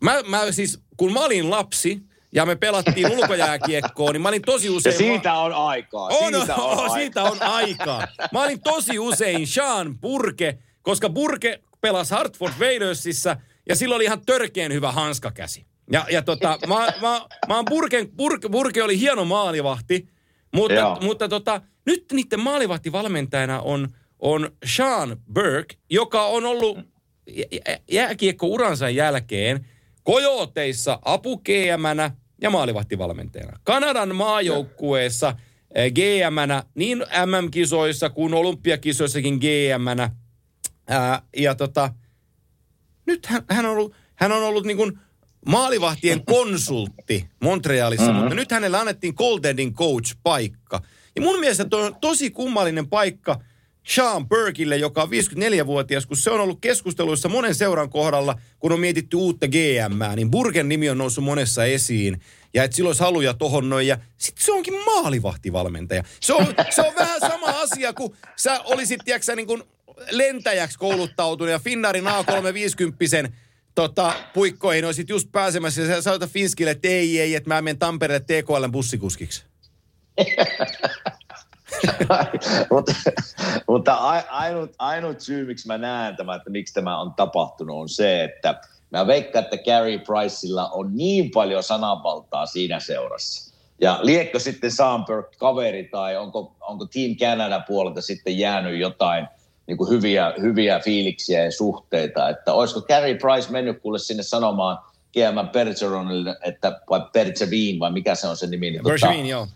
Speaker 1: mä, mä siis, kun mä olin lapsi ja me pelattiin ulkojääkiekkoa, niin mä olin tosi
Speaker 2: Ja
Speaker 1: usein...
Speaker 2: siitä on aikaa.
Speaker 1: On,
Speaker 2: siitä on,
Speaker 1: on,
Speaker 2: aikaa.
Speaker 1: siitä on aikaa. Mä olin tosi usein Sean Burke, koska Burke pelasi Hartford Whalersissa ja sillä oli ihan törkeen hyvä hanskakäsi. Ja, ja tota, mä, mä, mä oon Burken, Burke, Burke oli hieno maalivahti, mutta,
Speaker 2: Joo.
Speaker 1: mutta tota, nyt niiden maalivahtivalmentajana on, on Sean Burke, joka on ollut jääkiekko-uransa jälkeen Kojoteissa apu ja maalivahtivalmentajana. Kanadan maajoukkueessa eh, GM-nä niin MM-kisoissa kuin olympiakisoissakin GM-nä. Ää, ja tota, nyt hän, hän on ollut, hän on ollut niin kuin maalivahtien konsultti Montrealissa, mm-hmm. mutta nyt hänelle annettiin Goldendin coach-paikka. Ja mun mielestä toi on tosi kummallinen paikka Sean Burkille, joka on 54-vuotias, kun se on ollut keskusteluissa monen seuran kohdalla, kun on mietitty uutta GM, niin Burken nimi on noussut monessa esiin. Ja että sillä olisi haluja tohon noin. Ja sitten se onkin maalivahtivalmentaja. Se on, se on vähän sama asia, kuin sä olisit, tiedätkö, niin kuin lentäjäksi kouluttautunut ja Finnaarin A350 tota, puikkoihin olisit just pääsemässä ja sä sanoit Finskille, että ei, ei, että mä menen Tampereelle TKLn bussikuskiksi.
Speaker 2: mutta mutta ai- ainut, ainut syy, miksi mä näen tämä, että miksi tämä on tapahtunut, on se, että mä veikkaan, että Gary Priceilla on niin paljon sananvaltaa siinä seurassa. Ja liekkö sitten Samberg kaveri tai onko, onko Team Canada puolelta sitten jäänyt jotain niin kuin hyviä, hyviä fiiliksiä ja suhteita, että olisiko Gary Price mennyt kuule sinne sanomaan GM Bergeronille, että, vai Bergevin, vai mikä se on se nimi? Niin,
Speaker 1: Bergevin, joo.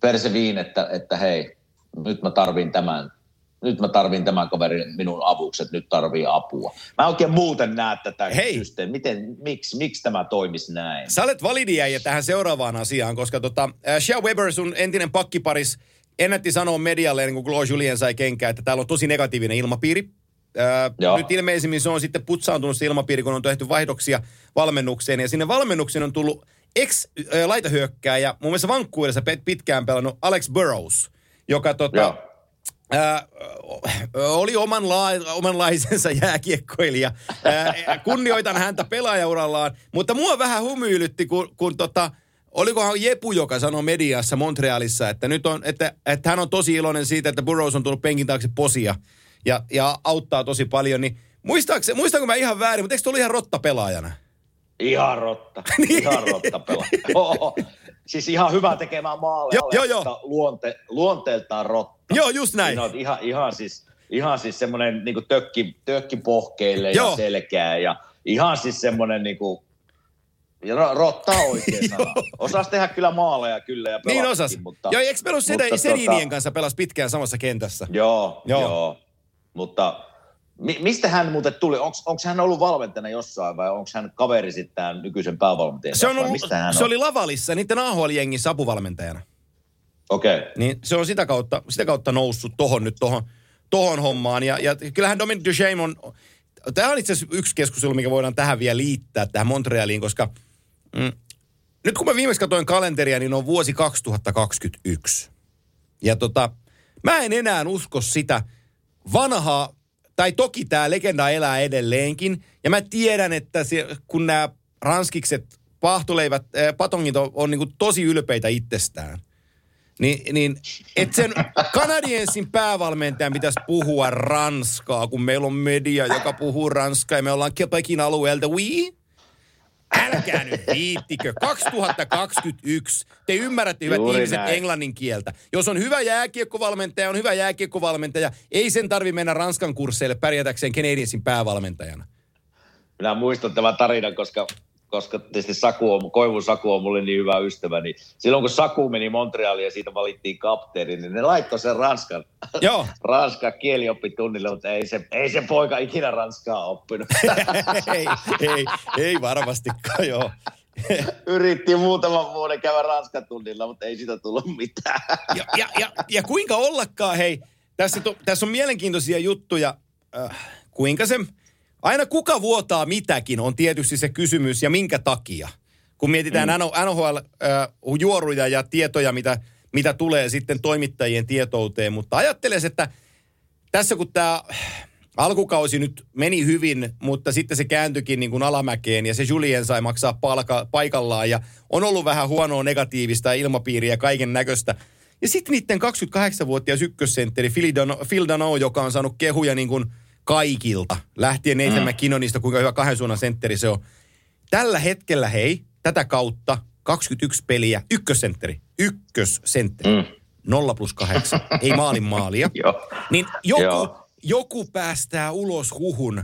Speaker 2: Perseviin, että, että hei, nyt mä tarvin tämän, nyt mä tarvin tämän kaverin minun avuksi, että nyt tarvii apua. Mä oikein muuten näe tätä
Speaker 1: Hei.
Speaker 2: systeemiä. Miten, miksi, miksi tämä toimisi näin?
Speaker 1: Sä olet validi äijä tähän seuraavaan asiaan, koska tota, äh, Shea Weber, sun entinen pakkiparis, ennätti sanoa medialle, niin kun Claude Julien sai kenkää, että täällä on tosi negatiivinen ilmapiiri. Äh,
Speaker 2: Joo.
Speaker 1: nyt ilmeisimmin se on sitten putsaantunut se ilmapiiri, kun on tehty vaihdoksia valmennukseen. Ja sinne valmennukseen on tullut ex-laitahyökkääjä, mun mielestä Vancouverissa pet- pitkään pelannut Alex Burrows, joka tota,
Speaker 2: Joo.
Speaker 1: Ää, oli omanla, omanlaisensa jääkiekkoilija. Ää, kunnioitan häntä pelaajaurallaan, mutta mua vähän hymyilytti, kun, kun tota, olikohan Jepu, joka sanoi mediassa Montrealissa, että, nyt on, että, että hän on tosi iloinen siitä, että Burroughs on tullut penkin taakse posia ja, ja auttaa tosi paljon. Niin muistaaks, muistanko mä ihan väärin, mutta eikö tuo ollut ihan rotta pelaajana?
Speaker 2: Ihan rotta.
Speaker 1: Niin.
Speaker 2: Ihan rotta pelaa. Siis ihan hyvä tekemään maaleja,
Speaker 1: joo, joo.
Speaker 2: mutta luonte, luonteeltaan rotta.
Speaker 1: Joo, just näin.
Speaker 2: Siinä on ihan, ihan siis, ihan siis semmoinen niin tökki, tökki pohkeille ja selkää ja ihan siis semmoinen niin kuin, ja ro- rotta on oikein sana. Osas tehdä kyllä maaleja kyllä ja
Speaker 1: Niin osas.
Speaker 2: Mutta,
Speaker 1: Joo, eikö ole Sedinien
Speaker 2: tota-
Speaker 1: kanssa pelas pitkään samassa kentässä?
Speaker 2: Joo.
Speaker 1: joo.
Speaker 2: joo. Mutta mi- mistä hän muuten tuli? Onko hän ollut valmentajana jossain vai onko hän kaveri sitten tämän nykyisen päävalmentajan
Speaker 1: Se, on ollut,
Speaker 2: mistä hän
Speaker 1: se
Speaker 2: on?
Speaker 1: oli Lavalissa, niiden AHL-jengissä apuvalmentajana.
Speaker 2: Okei. Okay.
Speaker 1: Niin se on sitä kautta, sitä kautta noussut tohon nyt tohon, tohon hommaan. Ja, ja kyllähän Dominic Duchesne on, tämä on itse asiassa yksi keskustelu, mikä voidaan tähän vielä liittää, tähän Montrealiin, koska mm, nyt kun mä viimeksi katsoin kalenteria, niin on vuosi 2021. Ja tota, mä en enää usko sitä vanhaa, tai toki tämä legenda elää edelleenkin, ja mä tiedän, että se, kun nämä ranskikset pahtoleivät, äh, patongit on, on niin tosi ylpeitä itsestään, niin, niin että sen Canadiensin päävalmentajan pitäisi puhua ranskaa, kun meillä on media, joka puhuu ranskaa ja me ollaan Quebecin alueelta. Oui? Älkää nyt viittikö. 2021. Te ymmärrätte, hyvät
Speaker 2: Juuri
Speaker 1: ihmiset,
Speaker 2: näin.
Speaker 1: englannin kieltä. Jos on hyvä jääkiekkovalmentaja, on hyvä jääkiekkovalmentaja. Ei sen tarvi mennä Ranskan kursseille pärjätäkseen Canadiensin päävalmentajana.
Speaker 2: Minä muistan tämän tarinan, koska, koska tietysti Saku on, Koivun Saku on mulle niin hyvä ystävä, niin silloin kun Saku meni Montrealiin ja siitä valittiin kapteeni, niin ne laittoi sen Ranskan,
Speaker 1: Joo.
Speaker 2: Ranskan kielioppitunnille, mutta ei se, ei se poika ikinä Ranskaa oppinut.
Speaker 1: ei, ei, ei varmastikaan, joo.
Speaker 2: Yritti muutaman vuoden käydä Ranskan tunnilla, mutta ei siitä tullut mitään.
Speaker 1: ja, ja, ja, ja kuinka ollakaan, hei, tässä, to, tässä on mielenkiintoisia juttuja. Äh, kuinka se, aina kuka vuotaa mitäkin on tietysti se kysymys ja minkä takia. Kun mietitään mm. NHL-juoruja ja tietoja, mitä, mitä tulee sitten toimittajien tietouteen. Mutta ajattelen, että tässä kun tämä alkukausi nyt meni hyvin, mutta sitten se kääntyikin niin kuin alamäkeen ja se Julien sai maksaa palka, paikallaan ja on ollut vähän huonoa negatiivista ilmapiiriä kaiken näköistä. Ja sitten niiden 28-vuotias ykkössentteri Phil Dano, Phil Dano, joka on saanut kehuja niin kuin kaikilta. Lähtien Nathan mm. McKinnonista, kuinka hyvä kahden suunnan sentteri se on. Tällä hetkellä, hei, tätä kautta 21 peliä, ykkössentteri, ykkössentteri. Mm. 0 plus 8, ei maalin maalia.
Speaker 2: Joo.
Speaker 1: Niin joku,
Speaker 2: Joo.
Speaker 1: joku päästää ulos huhun.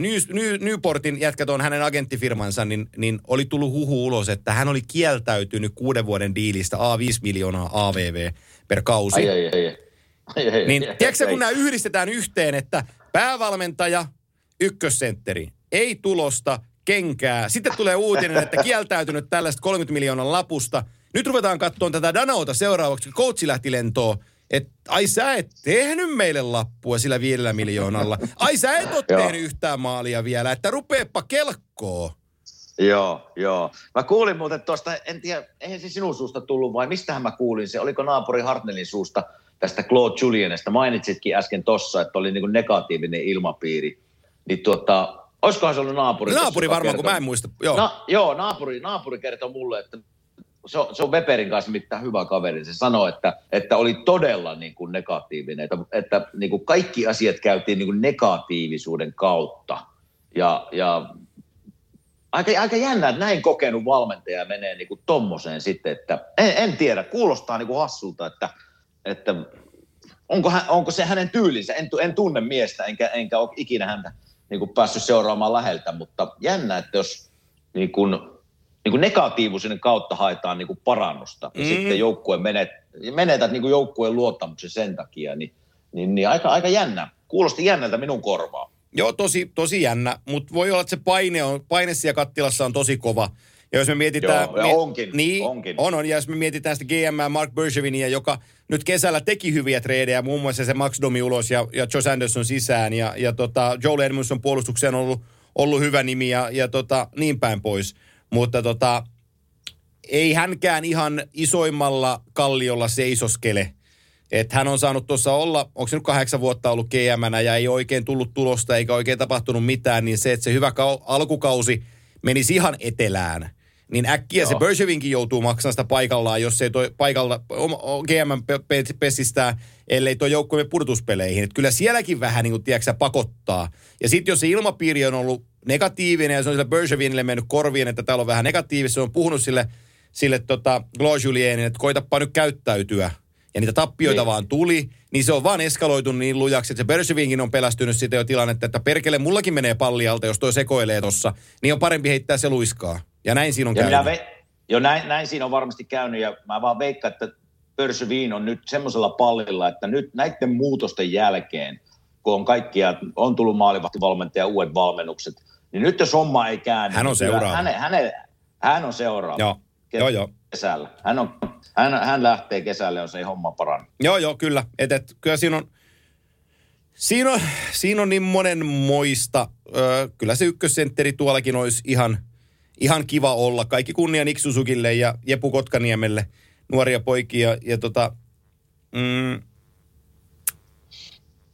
Speaker 1: New, New, Newportin jätkät on hänen agenttifirmansa, niin, niin oli tullut huhu ulos, että hän oli kieltäytynyt kuuden vuoden diilistä A5 miljoonaa AVV per kausi.
Speaker 2: Ai, ai, ai. ai, ai
Speaker 1: Niin
Speaker 2: ai,
Speaker 1: tiedätkö sä,
Speaker 2: ai.
Speaker 1: kun nämä yhdistetään yhteen, että päävalmentaja, ykkössentteri, ei tulosta, kenkää. Sitten tulee uutinen, että kieltäytynyt tällaista 30 miljoonan lapusta. Nyt ruvetaan katsomaan tätä Danauta seuraavaksi, kun coachi lähti lentoon. Että ai sä et tehnyt meille lappua sillä viidellä miljoonalla. Ai sä et ole tehnyt yhtään maalia vielä, että rupeepa kelkkoo.
Speaker 2: Joo, joo. Mä kuulin muuten tuosta, en tiedä, eihän se sinun suusta tullut vai mistähän mä kuulin se, oliko naapuri Hartnellin suusta tästä Claude Julianista. Mainitsitkin äsken tossa, että oli niinku negatiivinen ilmapiiri. Niin tuota, olisikohan se ollut naapuri? tossa,
Speaker 1: Naapuri varmaan, kun
Speaker 2: kertoi-
Speaker 1: mä en muista. Joo.
Speaker 2: Na, joo, naapuri, naapuri kertoi mulle, että se on, se on Weberin kanssa mitään hyvä kaveri. Se sanoi, että, että oli todella niin kuin negatiivinen, että, että niin kuin kaikki asiat käytiin niin kuin negatiivisuuden kautta. Ja, ja aika, aika jännä, että näin kokenut valmentaja menee niin kuin tommoseen sitten, että en, en tiedä, kuulostaa niin kuin hassulta, että, että onko, hän, onko se hänen tyylinsä, en, en tunne miestä, enkä, enkä ole ikinä häntä niin kuin päässyt seuraamaan läheltä, mutta jännä, että jos niin kuin, niin kuin negatiivisuuden kautta haetaan niin kuin parannusta ja
Speaker 1: Mm.
Speaker 2: sitten joukkue menet, menetät niin kuin joukkueen luottamuksen sen takia, niin, niin, niin aika, aika jännä. Kuulosti jännältä minun korvaan.
Speaker 1: Joo, tosi, tosi jännä, mutta voi olla, että se paine, on, paine siellä kattilassa on tosi kova. Ja jos me mietitään...
Speaker 2: Joo, ja onkin,
Speaker 1: Niin,
Speaker 2: onkin.
Speaker 1: on, on. Ja jos me mietitään sitä GM Mark Bergevinia, joka nyt kesällä teki hyviä treidejä, muun muassa se Max Domi ulos ja, ja Josh Anderson sisään. Ja, ja tota, Joel Edmondson puolustukseen on ollut, ollut hyvä nimi ja, ja tota, niin päin pois. Mutta tota, ei hänkään ihan isoimmalla kalliolla seisoskele. Että hän on saanut tuossa olla, onko se nyt kahdeksan vuotta ollut gm ja ei oikein tullut tulosta eikä oikein tapahtunut mitään, niin se, että se hyvä kau- alkukausi menisi ihan etelään, niin äkkiä Joo. se. Bergevinkin joutuu maksamaan sitä paikallaan, jos ei toi paikalla GM pe- pe- pessistää, ellei tuo joukkue pudotuspeleihin. Et kyllä sielläkin vähän niin kuin, tiedätkö, pakottaa. Ja sitten jos se ilmapiiri on ollut negatiivinen ja se on sille Bergevinille mennyt korviin, että täällä on vähän negatiivista, se on puhunut sille, sille tota, Julienin, että koitapa nyt käyttäytyä. Ja niitä tappioita
Speaker 2: Niin.
Speaker 1: vaan tuli, niin se on vaan eskaloitunut niin lujaksi, että se Bergevinkin on pelästynyt sitä jo tilannetta, että perkele mullakin menee pallialta, jos toi sekoilee tossa, niin on parempi heittää se luiskaa. Ja näin siinä on
Speaker 2: Ja
Speaker 1: käynyt.
Speaker 2: minä ve, jo näin, näin, siinä on varmasti käynyt ja mä vaan veikkaan, että Pörsöviin on nyt semmoisella pallilla, että nyt näiden muutosten jälkeen, kun on kaikkia, on tullut maalivahtivalmentaja uudet valmennukset, niin nyt jos homma ei käänny,
Speaker 1: Hän on
Speaker 2: niin
Speaker 1: seuraava.
Speaker 2: Häne, häne, hän on seuraava.
Speaker 1: Joo,
Speaker 2: Kes-
Speaker 1: joo, joo.
Speaker 2: Kesällä. Hän, on, hän, hän lähtee kesälle, jos ei homma parannu.
Speaker 1: Joo, joo, kyllä. Et, et, kyllä siinä on, siinä on, siinä on niin monen moista. Öö, kyllä se ykkössentteri tuollakin olisi ihan, ihan kiva olla. Kaikki kunnia Nick Susukille ja Jepu Kotkaniemelle, nuoria poikia. Ja tota, mm,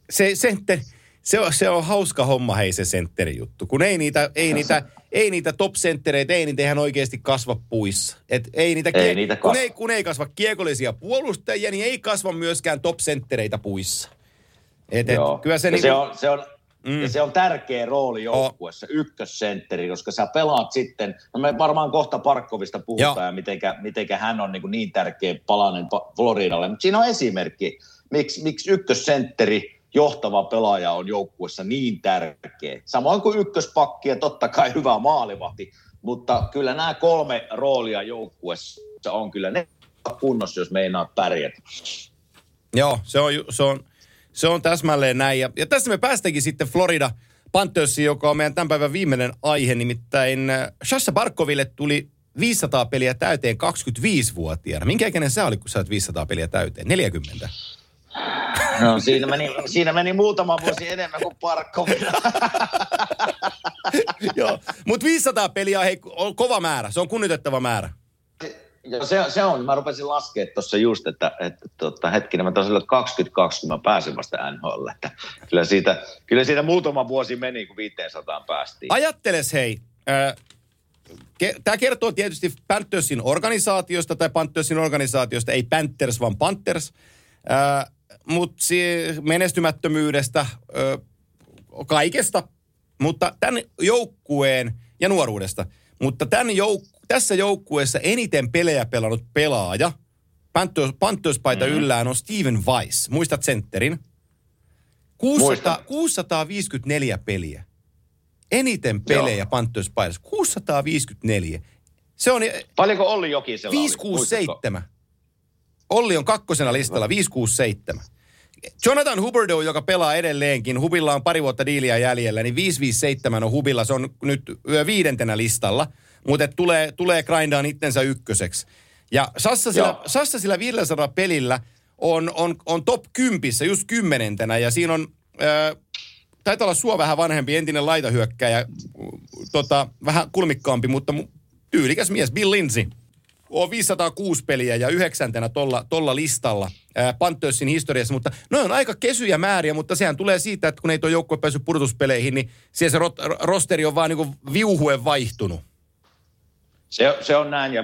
Speaker 1: se, sentteri, se, on, se on hauska homma, hei se sentteri juttu. Kun ei niitä, ei niitä, ei niitä top-senttereitä, ei niitä ihan oikeasti kasva puissa. Et ei niitä,
Speaker 2: Ei niitä
Speaker 1: kun,
Speaker 2: kasva.
Speaker 1: ei, kun ei kasva kiekollisia puolustajia, niin ei kasva myöskään top-senttereitä puissa. Et, et,
Speaker 2: Joo.
Speaker 1: kyllä se,
Speaker 2: ja
Speaker 1: niinku,
Speaker 2: se, on, se, on,
Speaker 1: Mm.
Speaker 2: ja se on tärkeä rooli joukkueessa, ykkössentteri, koska sä pelaat sitten, no me varmaan kohta Parkkovista puhutaan,
Speaker 1: Joo.
Speaker 2: ja mitenkä, mitenkä hän on niin, kuin niin tärkeä palanen Pa- Floridalle, mutta siinä on esimerkki, miksi, miksi ykkössentteri, johtava pelaaja on joukkueessa niin tärkeä. Samoin kuin ykköspakki ja totta kai hyvä maalivahti, mutta kyllä nämä kolme roolia joukkueessa on kyllä ne kunnossa, jos meinaa pärjätä.
Speaker 1: Joo, se on, se on, se on täsmälleen näin. Ja, ja tässä me päästäänkin sitten Florida Panthersiin, joka on meidän tämän päivän viimeinen aihe. Nimittäin äh, Shassa Barkoville tuli 500 peliä täyteen 25-vuotiaana. Minkä ikäinen sä olit, kun sä olet 500 peliä täyteen? 40.
Speaker 2: No siinä meni, siinä meni muutama vuosi enemmän kuin Parkkovilla.
Speaker 1: Joo, mutta 500 peliä on kova määrä. Se on kunnioitettava määrä.
Speaker 2: Joo, se, se on. Mä rupesin laskemaan tuossa just, että, että tota, hetkinen, mä taisin olla 22, kun mä pääsin vasta NHL. Että kyllä, siitä, kyllä siitä muutama vuosi meni, kun 500 päästiin.
Speaker 1: Ajatteles hei, Tämä kertoo tietysti Panthersin organisaatiosta tai Panthersin organisaatiosta, ei Panthers vaan Panthers, mutta menestymättömyydestä, ö, kaikesta, mutta tämän joukkueen ja nuoruudesta, mutta tämän jouk- tässä joukkueessa eniten pelejä pelannut pelaaja, panttöyspaita mm-hmm. yllään on Steven Weiss. Muistat sentterin? 600, 654 peliä. Eniten pelejä panttöyspaidassa. 654. Se on...
Speaker 2: Paljonko Olli Jokisella
Speaker 1: 567. Olli on kakkosena listalla, 567. Jonathan Huberdo, joka pelaa edelleenkin, Hubilla on pari vuotta diiliä jäljellä, niin 557 on Hubilla, se on nyt viidentenä listalla, mutta tulee, tulee grindaan itsensä ykköseksi. Ja Sassa sillä, Sassa sillä 500 pelillä on, on, on top 10, just kymmenentenä, ja siinä on, ää, taitaa olla sua vähän vanhempi, entinen laitahyökkäjä, tota, vähän kulmikkaampi, mutta tyylikäs mies, Bill Lindsay on 506 peliä ja yhdeksäntenä tolla, tolla listalla Pantössin historiassa, mutta ne on aika kesyjä määriä, mutta sehän tulee siitä, että kun ei tuo joukkue päässyt pudotuspeleihin, niin siellä se rot, rosteri on vaan niin viuhuen vaihtunut.
Speaker 2: Se, se on näin ja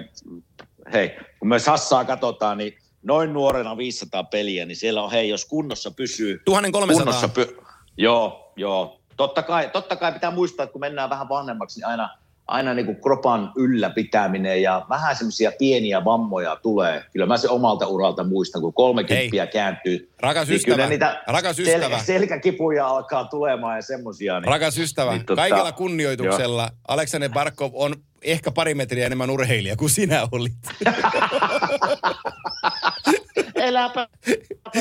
Speaker 2: hei, kun me Sassaa katsotaan, niin noin nuorena 500 peliä, niin siellä on hei, jos kunnossa pysyy.
Speaker 1: 1300. Kunnossa py,
Speaker 2: joo, joo. Totta kai, totta kai pitää muistaa, että kun mennään vähän vanhemmaksi, niin aina – aina niin kuin kropan ylläpitäminen ja vähän semmoisia pieniä vammoja tulee. Kyllä mä se omalta uralta muistan, kun kolmekymppiä kääntyy.
Speaker 1: Rakas niin ystävä, niitä rakas ystävä. Sel-
Speaker 2: selkäkipuja alkaa tulemaan ja semmoisia. Niin,
Speaker 1: rakas ystävä, niin, tota, kaikella kunnioituksella jo. Aleksander Barkov on ehkä pari metriä enemmän urheilija kuin sinä olit.
Speaker 2: Eläpä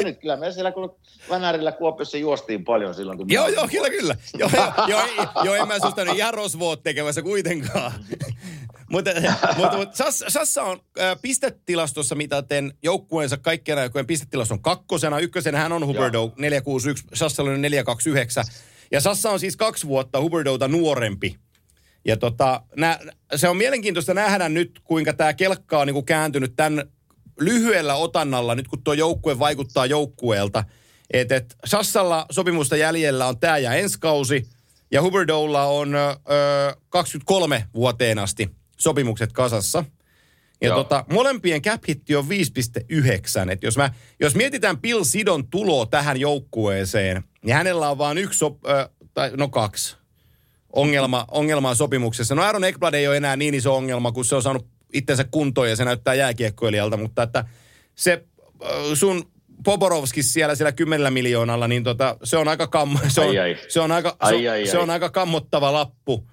Speaker 2: nyt. Kyllä me siellä kun Vänärillä Kuopiossa juostiin paljon silloin. Kun
Speaker 1: joo, joo, kyllä, kyllä. Joo, joo, joo, joo, en mä susta nyt ihan rosvoot tekemässä kuitenkaan. mutta, mutta, mutta Sassa, on äh, pistetilastossa mitaten joukkueensa kaikkien aikojen pistetilasto on kakkosena. Ykkösenä hän on Huberdo 461, Sassa oli 429. Ja Sassa on siis kaksi vuotta Huberdota nuorempi. Ja tota, nä, se on mielenkiintoista nähdä nyt, kuinka tämä kelkka on niinku kääntynyt tämän lyhyellä otannalla, nyt kun tuo joukkue vaikuttaa joukkueelta, että et Sassalla sopimusta jäljellä on tämä ja ensi kausi, ja Huberdoulla on ö, 23 vuoteen asti sopimukset kasassa. Ja tota, molempien cap hitti on 5,9. Et jos, mä, jos mietitään Bill Sidon tuloa tähän joukkueeseen, niin hänellä on vain yksi, sop, ö, tai no kaksi ongelma, ongelmaa sopimuksessa. No Aaron Ekblad ei ole enää niin iso ongelma, kun se on saanut itsensä kuntoon ja se näyttää jääkiekkoilijalta, mutta että se sun Poborovski siellä siellä kymmenellä miljoonalla, niin tota, se on aika, kam, se on, ai, ai. Se on aika, ai, se, ai, se on aika kammottava lappu.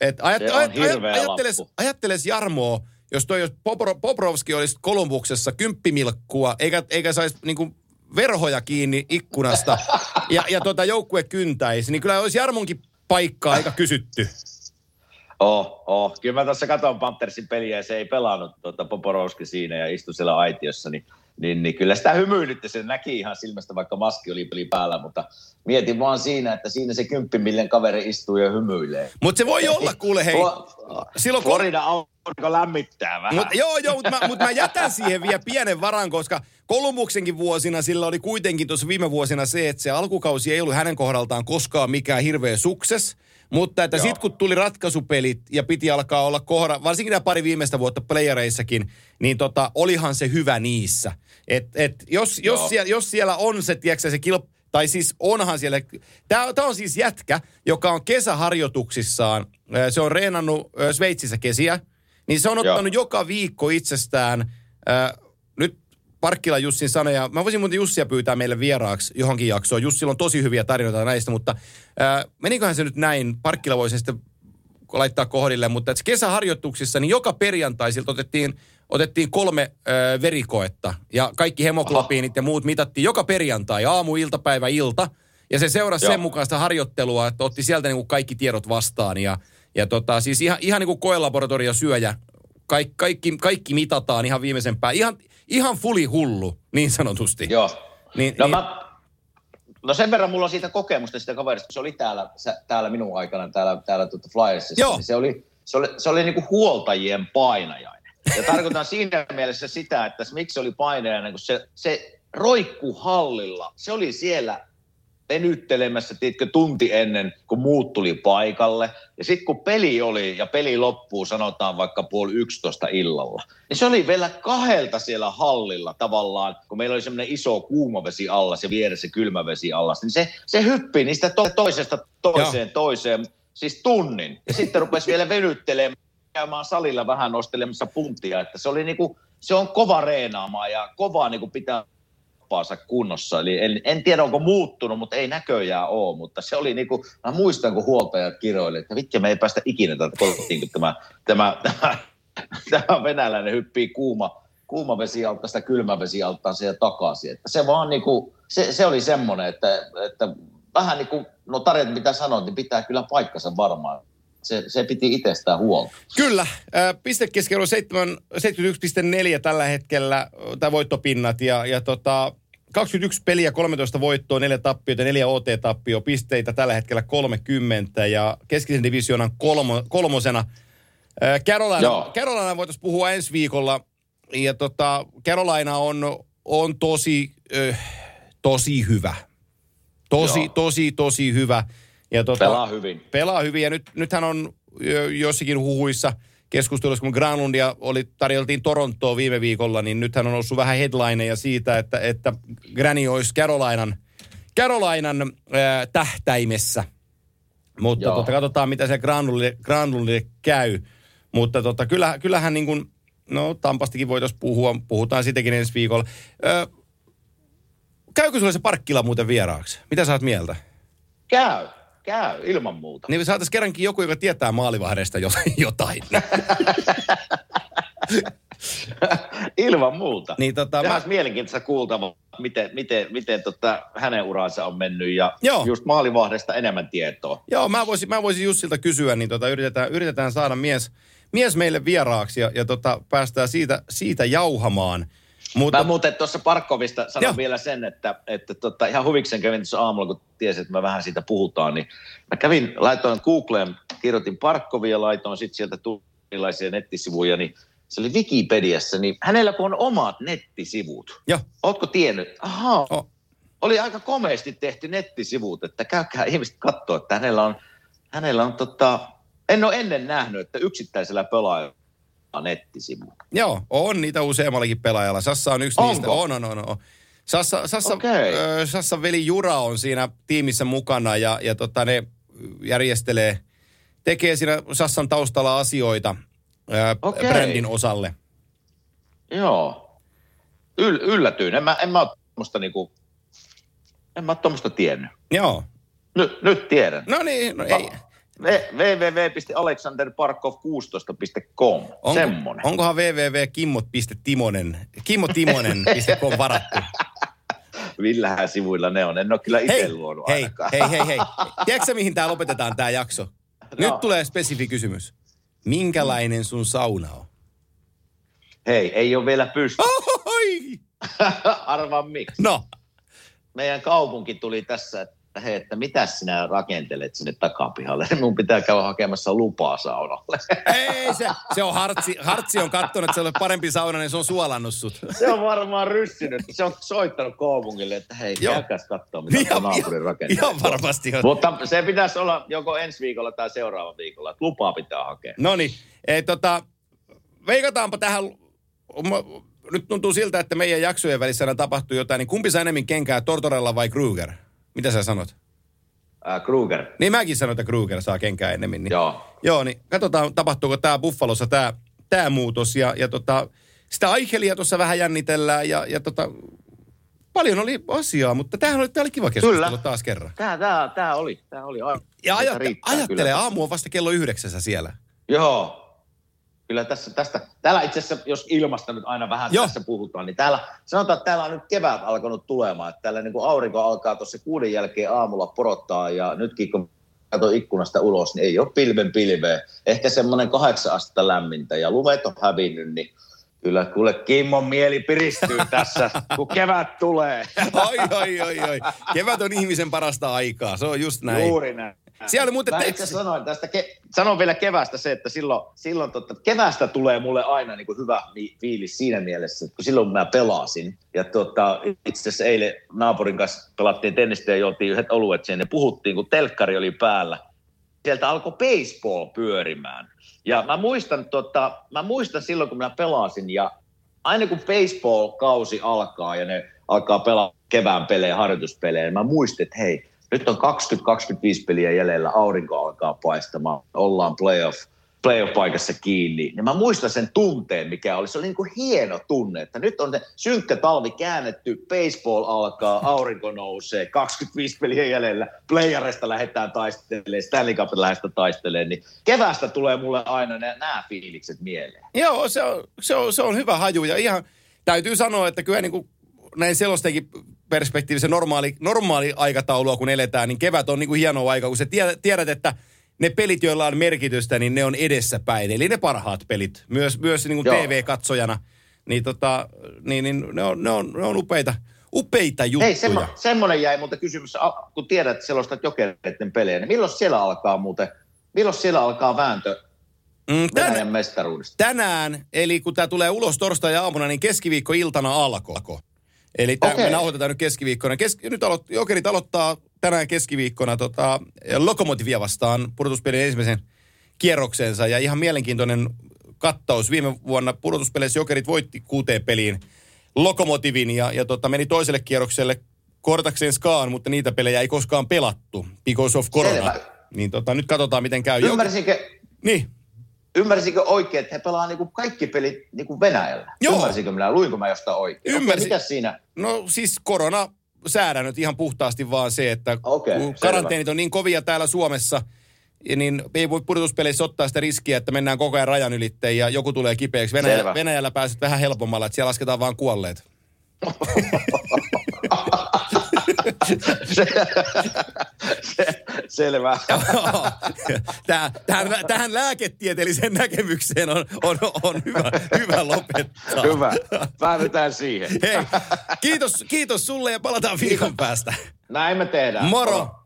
Speaker 1: Et ajat, se ajat, ajat, ajatteles, lappu. ajatteles Jarmoa, jos toi jos Poborovski olisi Kolumbuksessa kymppimilkkua, eikä, eikä saisi niinku verhoja kiinni ikkunasta ja, ja tota joukkue kyntäisi, niin kyllä olisi Jarmonkin paikkaa aika kysytty.
Speaker 2: Oh, oh. Kyllä mä tuossa katson Panthersin peliä ja se ei pelannut tuota Poporowski siinä ja istui siellä aitiossa, niin, niin, niin kyllä sitä hymyilytti, se näki ihan silmästä, vaikka maski oli peli päällä, mutta mietin vaan siinä, että siinä se kymppimillen kaveri istuu ja hymyilee.
Speaker 1: Mutta se voi olla, kuule hei.
Speaker 2: Silloin, Florida aurinko lämmittää vähän.
Speaker 1: Mut, joo, joo, mutta mä, mut mä jätän siihen vielä pienen varan, koska Kolumuksenkin vuosina sillä oli kuitenkin tuossa viime vuosina se, että se alkukausi ei ollut hänen kohdaltaan koskaan mikään hirveä sukses. Mutta että sitten kun tuli ratkaisupelit ja piti alkaa olla kohda, varsinkin nämä pari viimeistä vuotta playereissakin, niin tota, olihan se hyvä niissä. Et, et jos, jos, siellä, jos siellä on se, tiedätkö, se kilp, tai siis onhan siellä, tämä on siis jätkä, joka on kesäharjoituksissaan, se on reenannut Sveitsissä kesiä, niin se on ottanut Joo. joka viikko itsestään, nyt Parkkila Jussin sanoja. Mä voisin muuten Jussia pyytää meille vieraaksi johonkin jaksoon. Jussilla on tosi hyviä tarinoita näistä, mutta äh, meniköhän se nyt näin? Parkkila voisi sitten laittaa kohdille, mutta että kesäharjoituksissa niin joka perjantai siltä otettiin, otettiin kolme äh, verikoetta ja kaikki hemoglobiinit Aha. ja muut mitattiin joka perjantai, aamu, iltapäivä, ilta. Ja se seurasi Joo. sen mukaista harjoittelua, että otti sieltä niin kuin kaikki tiedot vastaan ja, ja tota, siis ihan, ihan niin kuin koelaboratorio syöjä. Kaik, kaikki, kaikki mitataan ihan viimeisen päin. Ihan, ihan fuli hullu, niin sanotusti.
Speaker 2: Joo. Niin, no, niin... Mä, no sen verran mulla on siitä kokemusta sitä kaverista, kun se oli täällä, täällä minun aikana, täällä, täällä tuota Flyersissa. Joo. Niin se oli, se oli, se oli niinku huoltajien painajainen. Ja tarkoitan siinä mielessä sitä, että miksi se oli painajainen, kun se, se roikku hallilla. Se oli siellä venyttelemässä, tiedätkö, tunti ennen, kun muut tuli paikalle. Ja sitten kun peli oli, ja peli loppuu, sanotaan vaikka puoli yksitoista illalla, niin se oli vielä kahdelta siellä hallilla tavallaan, kun meillä oli semmoinen iso kuumavesi alla, se vieressä kylmävesi alla, niin se, se hyppi niistä to- toisesta toiseen Joo. toiseen, siis tunnin. Ja sitten rupesi vielä venyttelemään käymään salilla vähän nostelemassa puntia, että se oli niinku, se on kova reenaamaan ja kovaa niinku pitää kroppaansa kunnossa. Eli en, en tiedä, onko muuttunut, mutta ei näköjään ole. Mutta se oli niin kuin, mä muistan, kun huoltajat kiroili, että vittu me ei päästä ikinä tätä kotiin, kun tämä, tämä, tämä, tämä venäläinen hyppii kuuma, kuuma vesi alta sitä kylmä vesi siihen takaisin. Että se vaan niin kuin, se, se oli semmoinen, että, että vähän niin kuin, no Tarjat mitä sanoit, niin pitää kyllä paikkansa varmaan se, se piti itsestään huolta.
Speaker 1: Kyllä. Pistekeskero 71,4 tällä hetkellä, tai voittopinnat. Ja, ja tota, 21 peliä, 13 voittoa, 4 tappiota, 4 OT-tappio, pisteitä tällä hetkellä 30 ja keskisen divisioonan kolmo, kolmosena. Carolina, Carolina voitaisiin puhua ensi viikolla ja tota, Carolina on, on tosi, ö, tosi hyvä. Tosi, Joo. tosi, tosi hyvä.
Speaker 2: Ja tota, pelaa hyvin.
Speaker 1: Pelaa hyvin ja nyt, nythän on jossakin huhuissa – keskustelussa, kun Granlundia oli, tarjoltiin Torontoa viime viikolla, niin nythän on noussut vähän headlineja siitä, että, että Granny olisi Carolinan, Carolinan äh, tähtäimessä. Mutta tota, katsotaan, mitä se Granlundille, Granlundille käy. Mutta tota, kyllä, kyllähän niin kuin, no Tampastakin voitaisiin puhua, puhutaan siitäkin ensi viikolla. Ö, käykö sulle se parkkila muuten vieraaksi? Mitä sä oot mieltä?
Speaker 2: Käy Käy, ilman muuta.
Speaker 1: Niin saataisiin kerrankin joku, joka tietää maalivahdesta jotain.
Speaker 2: ilman muuta. Niin, tota, Tämä mä... olisi mielenkiintoista kuultava, miten, miten, miten tota, hänen uransa on mennyt ja Joo. just maalivahdesta enemmän tietoa.
Speaker 1: Joo, mä voisin, mä voisin Jussilta kysyä, niin tota, yritetään, yritetään saada mies, mies meille vieraaksi ja, ja tota, päästään siitä, siitä jauhamaan –
Speaker 2: mutta... Mä muuten tuossa Parkkovista sanon Joo. vielä sen, että, että tota, ihan huviksen kävin tuossa aamulla, kun tiesin, että me vähän siitä puhutaan, niin mä kävin, laitoin Googleen, kirjoitin Parkkovia, laitoin sitten sieltä erilaisia nettisivuja, niin se oli Wikipediassa, niin hänellä kun on omat nettisivut.
Speaker 1: Joo.
Speaker 2: Ootko tiennyt? Ahaa. Oh. Oli aika komeasti tehty nettisivut, että käykää ihmiset katsoa, että hänellä on, hänellä on tota, en ole ennen nähnyt, että yksittäisellä pelaajalla nettisivu.
Speaker 1: Joo, on niitä useammallakin pelaajalla. Sassa on yksi Onko? niistä. On, on, on. on. Sassa, Sassa, okay. äh, Sassa veli Jura on siinä tiimissä mukana ja, ja tota, ne järjestelee, tekee siinä Sassan taustalla asioita äh, okay. brändin osalle.
Speaker 2: Joo. Yl, yllätyin. En mä, en mä ole tuommoista niinku, en mä tuommoista tiennyt.
Speaker 1: Joo.
Speaker 2: Nyt, nyt tiedän.
Speaker 1: No niin, no ei
Speaker 2: www.aleksanderparkov16.com. Onko, Semmonen.
Speaker 1: Onkohan www.kimmot.timonen, kimmotimonen.com varattu?
Speaker 2: Villähän sivuilla ne on. En ole kyllä itse luonut
Speaker 1: hei, ainakaan. Hei, hei, hei. Tiedätkö mihin tämä lopetetaan tämä jakso? Nyt no. tulee spesifi kysymys. Minkälainen sun sauna on?
Speaker 2: Hei, ei ole vielä pysty. Arvaa miksi.
Speaker 1: No.
Speaker 2: Meidän kaupunki tuli tässä, että että hei, että mitä sinä rakentelet sinne takapihalle? Mun pitää käydä hakemassa lupaa saunalle.
Speaker 1: Ei se, se on Hartsi. Hartsi on katsonut, että se on parempi sauna, niin se on suolannut sut.
Speaker 2: Se on varmaan ryssinyt. Se on soittanut kaupungille, että hei, käykääs katsoa, mitä naapuri rakentaa.
Speaker 1: Ihan varmasti on.
Speaker 2: Mutta se pitäisi olla joko ensi viikolla tai seuraava viikolla. Että lupaa pitää hakea.
Speaker 1: No niin. Tota, veikataanpa tähän nyt tuntuu siltä, että meidän jaksojen välissä tapahtuu jotain, niin kumpi saa enemmän kenkää, Tortorella vai Kruger? Mitä sä sanot?
Speaker 2: Äh, Kruger.
Speaker 1: Niin mäkin sanon, että Kruger saa kenkää enemmän. Niin.
Speaker 2: Joo.
Speaker 1: Joo, niin katsotaan tapahtuuko tämä Buffalossa tämä tää muutos. Ja, ja tota, sitä Aichelia tuossa vähän jännitellään ja, ja tota, paljon oli asiaa, mutta tämähän oli, tää oli kiva keskustelu kyllä. taas kerran.
Speaker 2: Tämä, tämä, tämä oli, tämä oli.
Speaker 1: Ja ajatte, ajattele, aamu on vasta kello yhdeksässä siellä.
Speaker 2: Joo, kyllä tässä, tästä, täällä itse asiassa, jos ilmasta nyt aina vähän Joo. tässä puhutaan, niin täällä, sanotaan, että täällä on nyt kevät alkanut tulemaan, että täällä niin kuin aurinko alkaa tuossa kuuden jälkeen aamulla porottaa ja nytkin kun katso ikkunasta ulos, niin ei ole pilven pilveä. Ehkä semmoinen kahdeksan astetta lämmintä ja lumet on hävinnyt, niin Kyllä, kuule Kimmon mieli piristyy tässä, kun kevät tulee.
Speaker 1: Oi, oi, oi, oi. Kevät on ihmisen parasta aikaa, se on just näin.
Speaker 2: Juuri näin.
Speaker 1: Siellä oli muuten teksti.
Speaker 2: sanoin tästä, ke- sanon vielä kevästä se, että silloin, silloin totta, kevästä tulee mulle aina niin kuin hyvä fi- fiilis siinä mielessä, että kun silloin mä pelasin, ja tota, itse asiassa eilen naapurin kanssa pelattiin tennistä ja juotiin yhdet oluet sen ja puhuttiin, kun telkkari oli päällä. Sieltä alkoi baseball pyörimään. Ja mä muistan, tota, mä muistan silloin, kun mä pelasin, ja aina kun baseball-kausi alkaa ja ne alkaa pelaa kevään pelejä, harjoituspelejä, niin mä muistin, että hei, nyt on 20-25 peliä jäljellä, aurinko alkaa paistamaan, ollaan playoff, playoff-paikassa kiinni. Ja mä muistan sen tunteen, mikä oli. Se oli niin kuin hieno tunne, että nyt on synkkä talvi käännetty, baseball alkaa, aurinko nousee, 25 peliä jäljellä, playerista lähdetään taistelemaan, Stanley Cupin lähdetään taistelemaan, niin kevästä tulee mulle aina nämä fiilikset mieleen.
Speaker 1: Joo, se on, se, on, se on hyvä haju. Ja ihan täytyy sanoa, että kyllä niin kuin näin selostakin perspektiivissä normaali, normaali aikataulua, kun eletään, niin kevät on niin kuin hieno aika, kun sä tiedät, että ne pelit, joilla on merkitystä, niin ne on edessäpäin. Eli ne parhaat pelit, myös, myös niin kuin. TV-katsojana, niin, tota, niin, niin ne, on, ne, on, ne on upeita, upeita juttuja.
Speaker 2: Hei, semmo, semmoinen jäi muuten kysymys, kun tiedät, että selostat jokereiden pelejä, niin milloin siellä alkaa muuten, milloin siellä alkaa vääntö
Speaker 1: mm, tän,
Speaker 2: Venäjän mestaruudesta?
Speaker 1: tänään, eli kun tämä tulee ulos torstai-aamuna, niin keskiviikko-iltana alkoi. Eli tämä,
Speaker 2: Okei.
Speaker 1: me nauhoitetaan nyt keskiviikkona. Kes, nyt aloit, Jokerit aloittaa tänään keskiviikkona tota, Lokomotivia vastaan pudotuspelin ensimmäisen kierroksensa. Ja ihan mielenkiintoinen kattaus. Viime vuonna pudotuspeleissä Jokerit voitti kuuteen peliin Lokomotivin ja, ja tota, meni toiselle kierrokselle kortakseen Skaan, mutta niitä pelejä ei koskaan pelattu because of corona.
Speaker 2: Selvä.
Speaker 1: Niin tota, nyt katsotaan, miten käy.
Speaker 2: Ymmärsinkö,
Speaker 1: Niin,
Speaker 2: ymmärsinkö oikein, että he pelaa niinku kaikki pelit niinku Venäjällä?
Speaker 1: Joo.
Speaker 2: Ymmärsinkö minä, luinko mä jostain oikein?
Speaker 1: Ymmärsin.
Speaker 2: Mikä siinä?
Speaker 1: No siis korona säädännöt ihan puhtaasti vaan se, että
Speaker 2: Okei,
Speaker 1: kun
Speaker 2: selvä.
Speaker 1: karanteenit on niin kovia täällä Suomessa, niin ei voi pudotuspeleissä ottaa sitä riskiä, että mennään koko ajan rajan ylitteen ja joku tulee kipeäksi. Venäjä,
Speaker 2: Selvä.
Speaker 1: Venäjällä pääset vähän helpommalla, että siellä lasketaan vaan kuolleet.
Speaker 2: se, se, selvä.
Speaker 1: Tähän, tähän lääketieteelliseen näkemykseen on, on, on hyvä, hyvä lopettaa.
Speaker 2: Hyvä. Päädytään siihen.
Speaker 1: Hei, kiitos, kiitos sulle ja palataan viikon päästä.
Speaker 2: Näin me tehdään.
Speaker 1: Moro!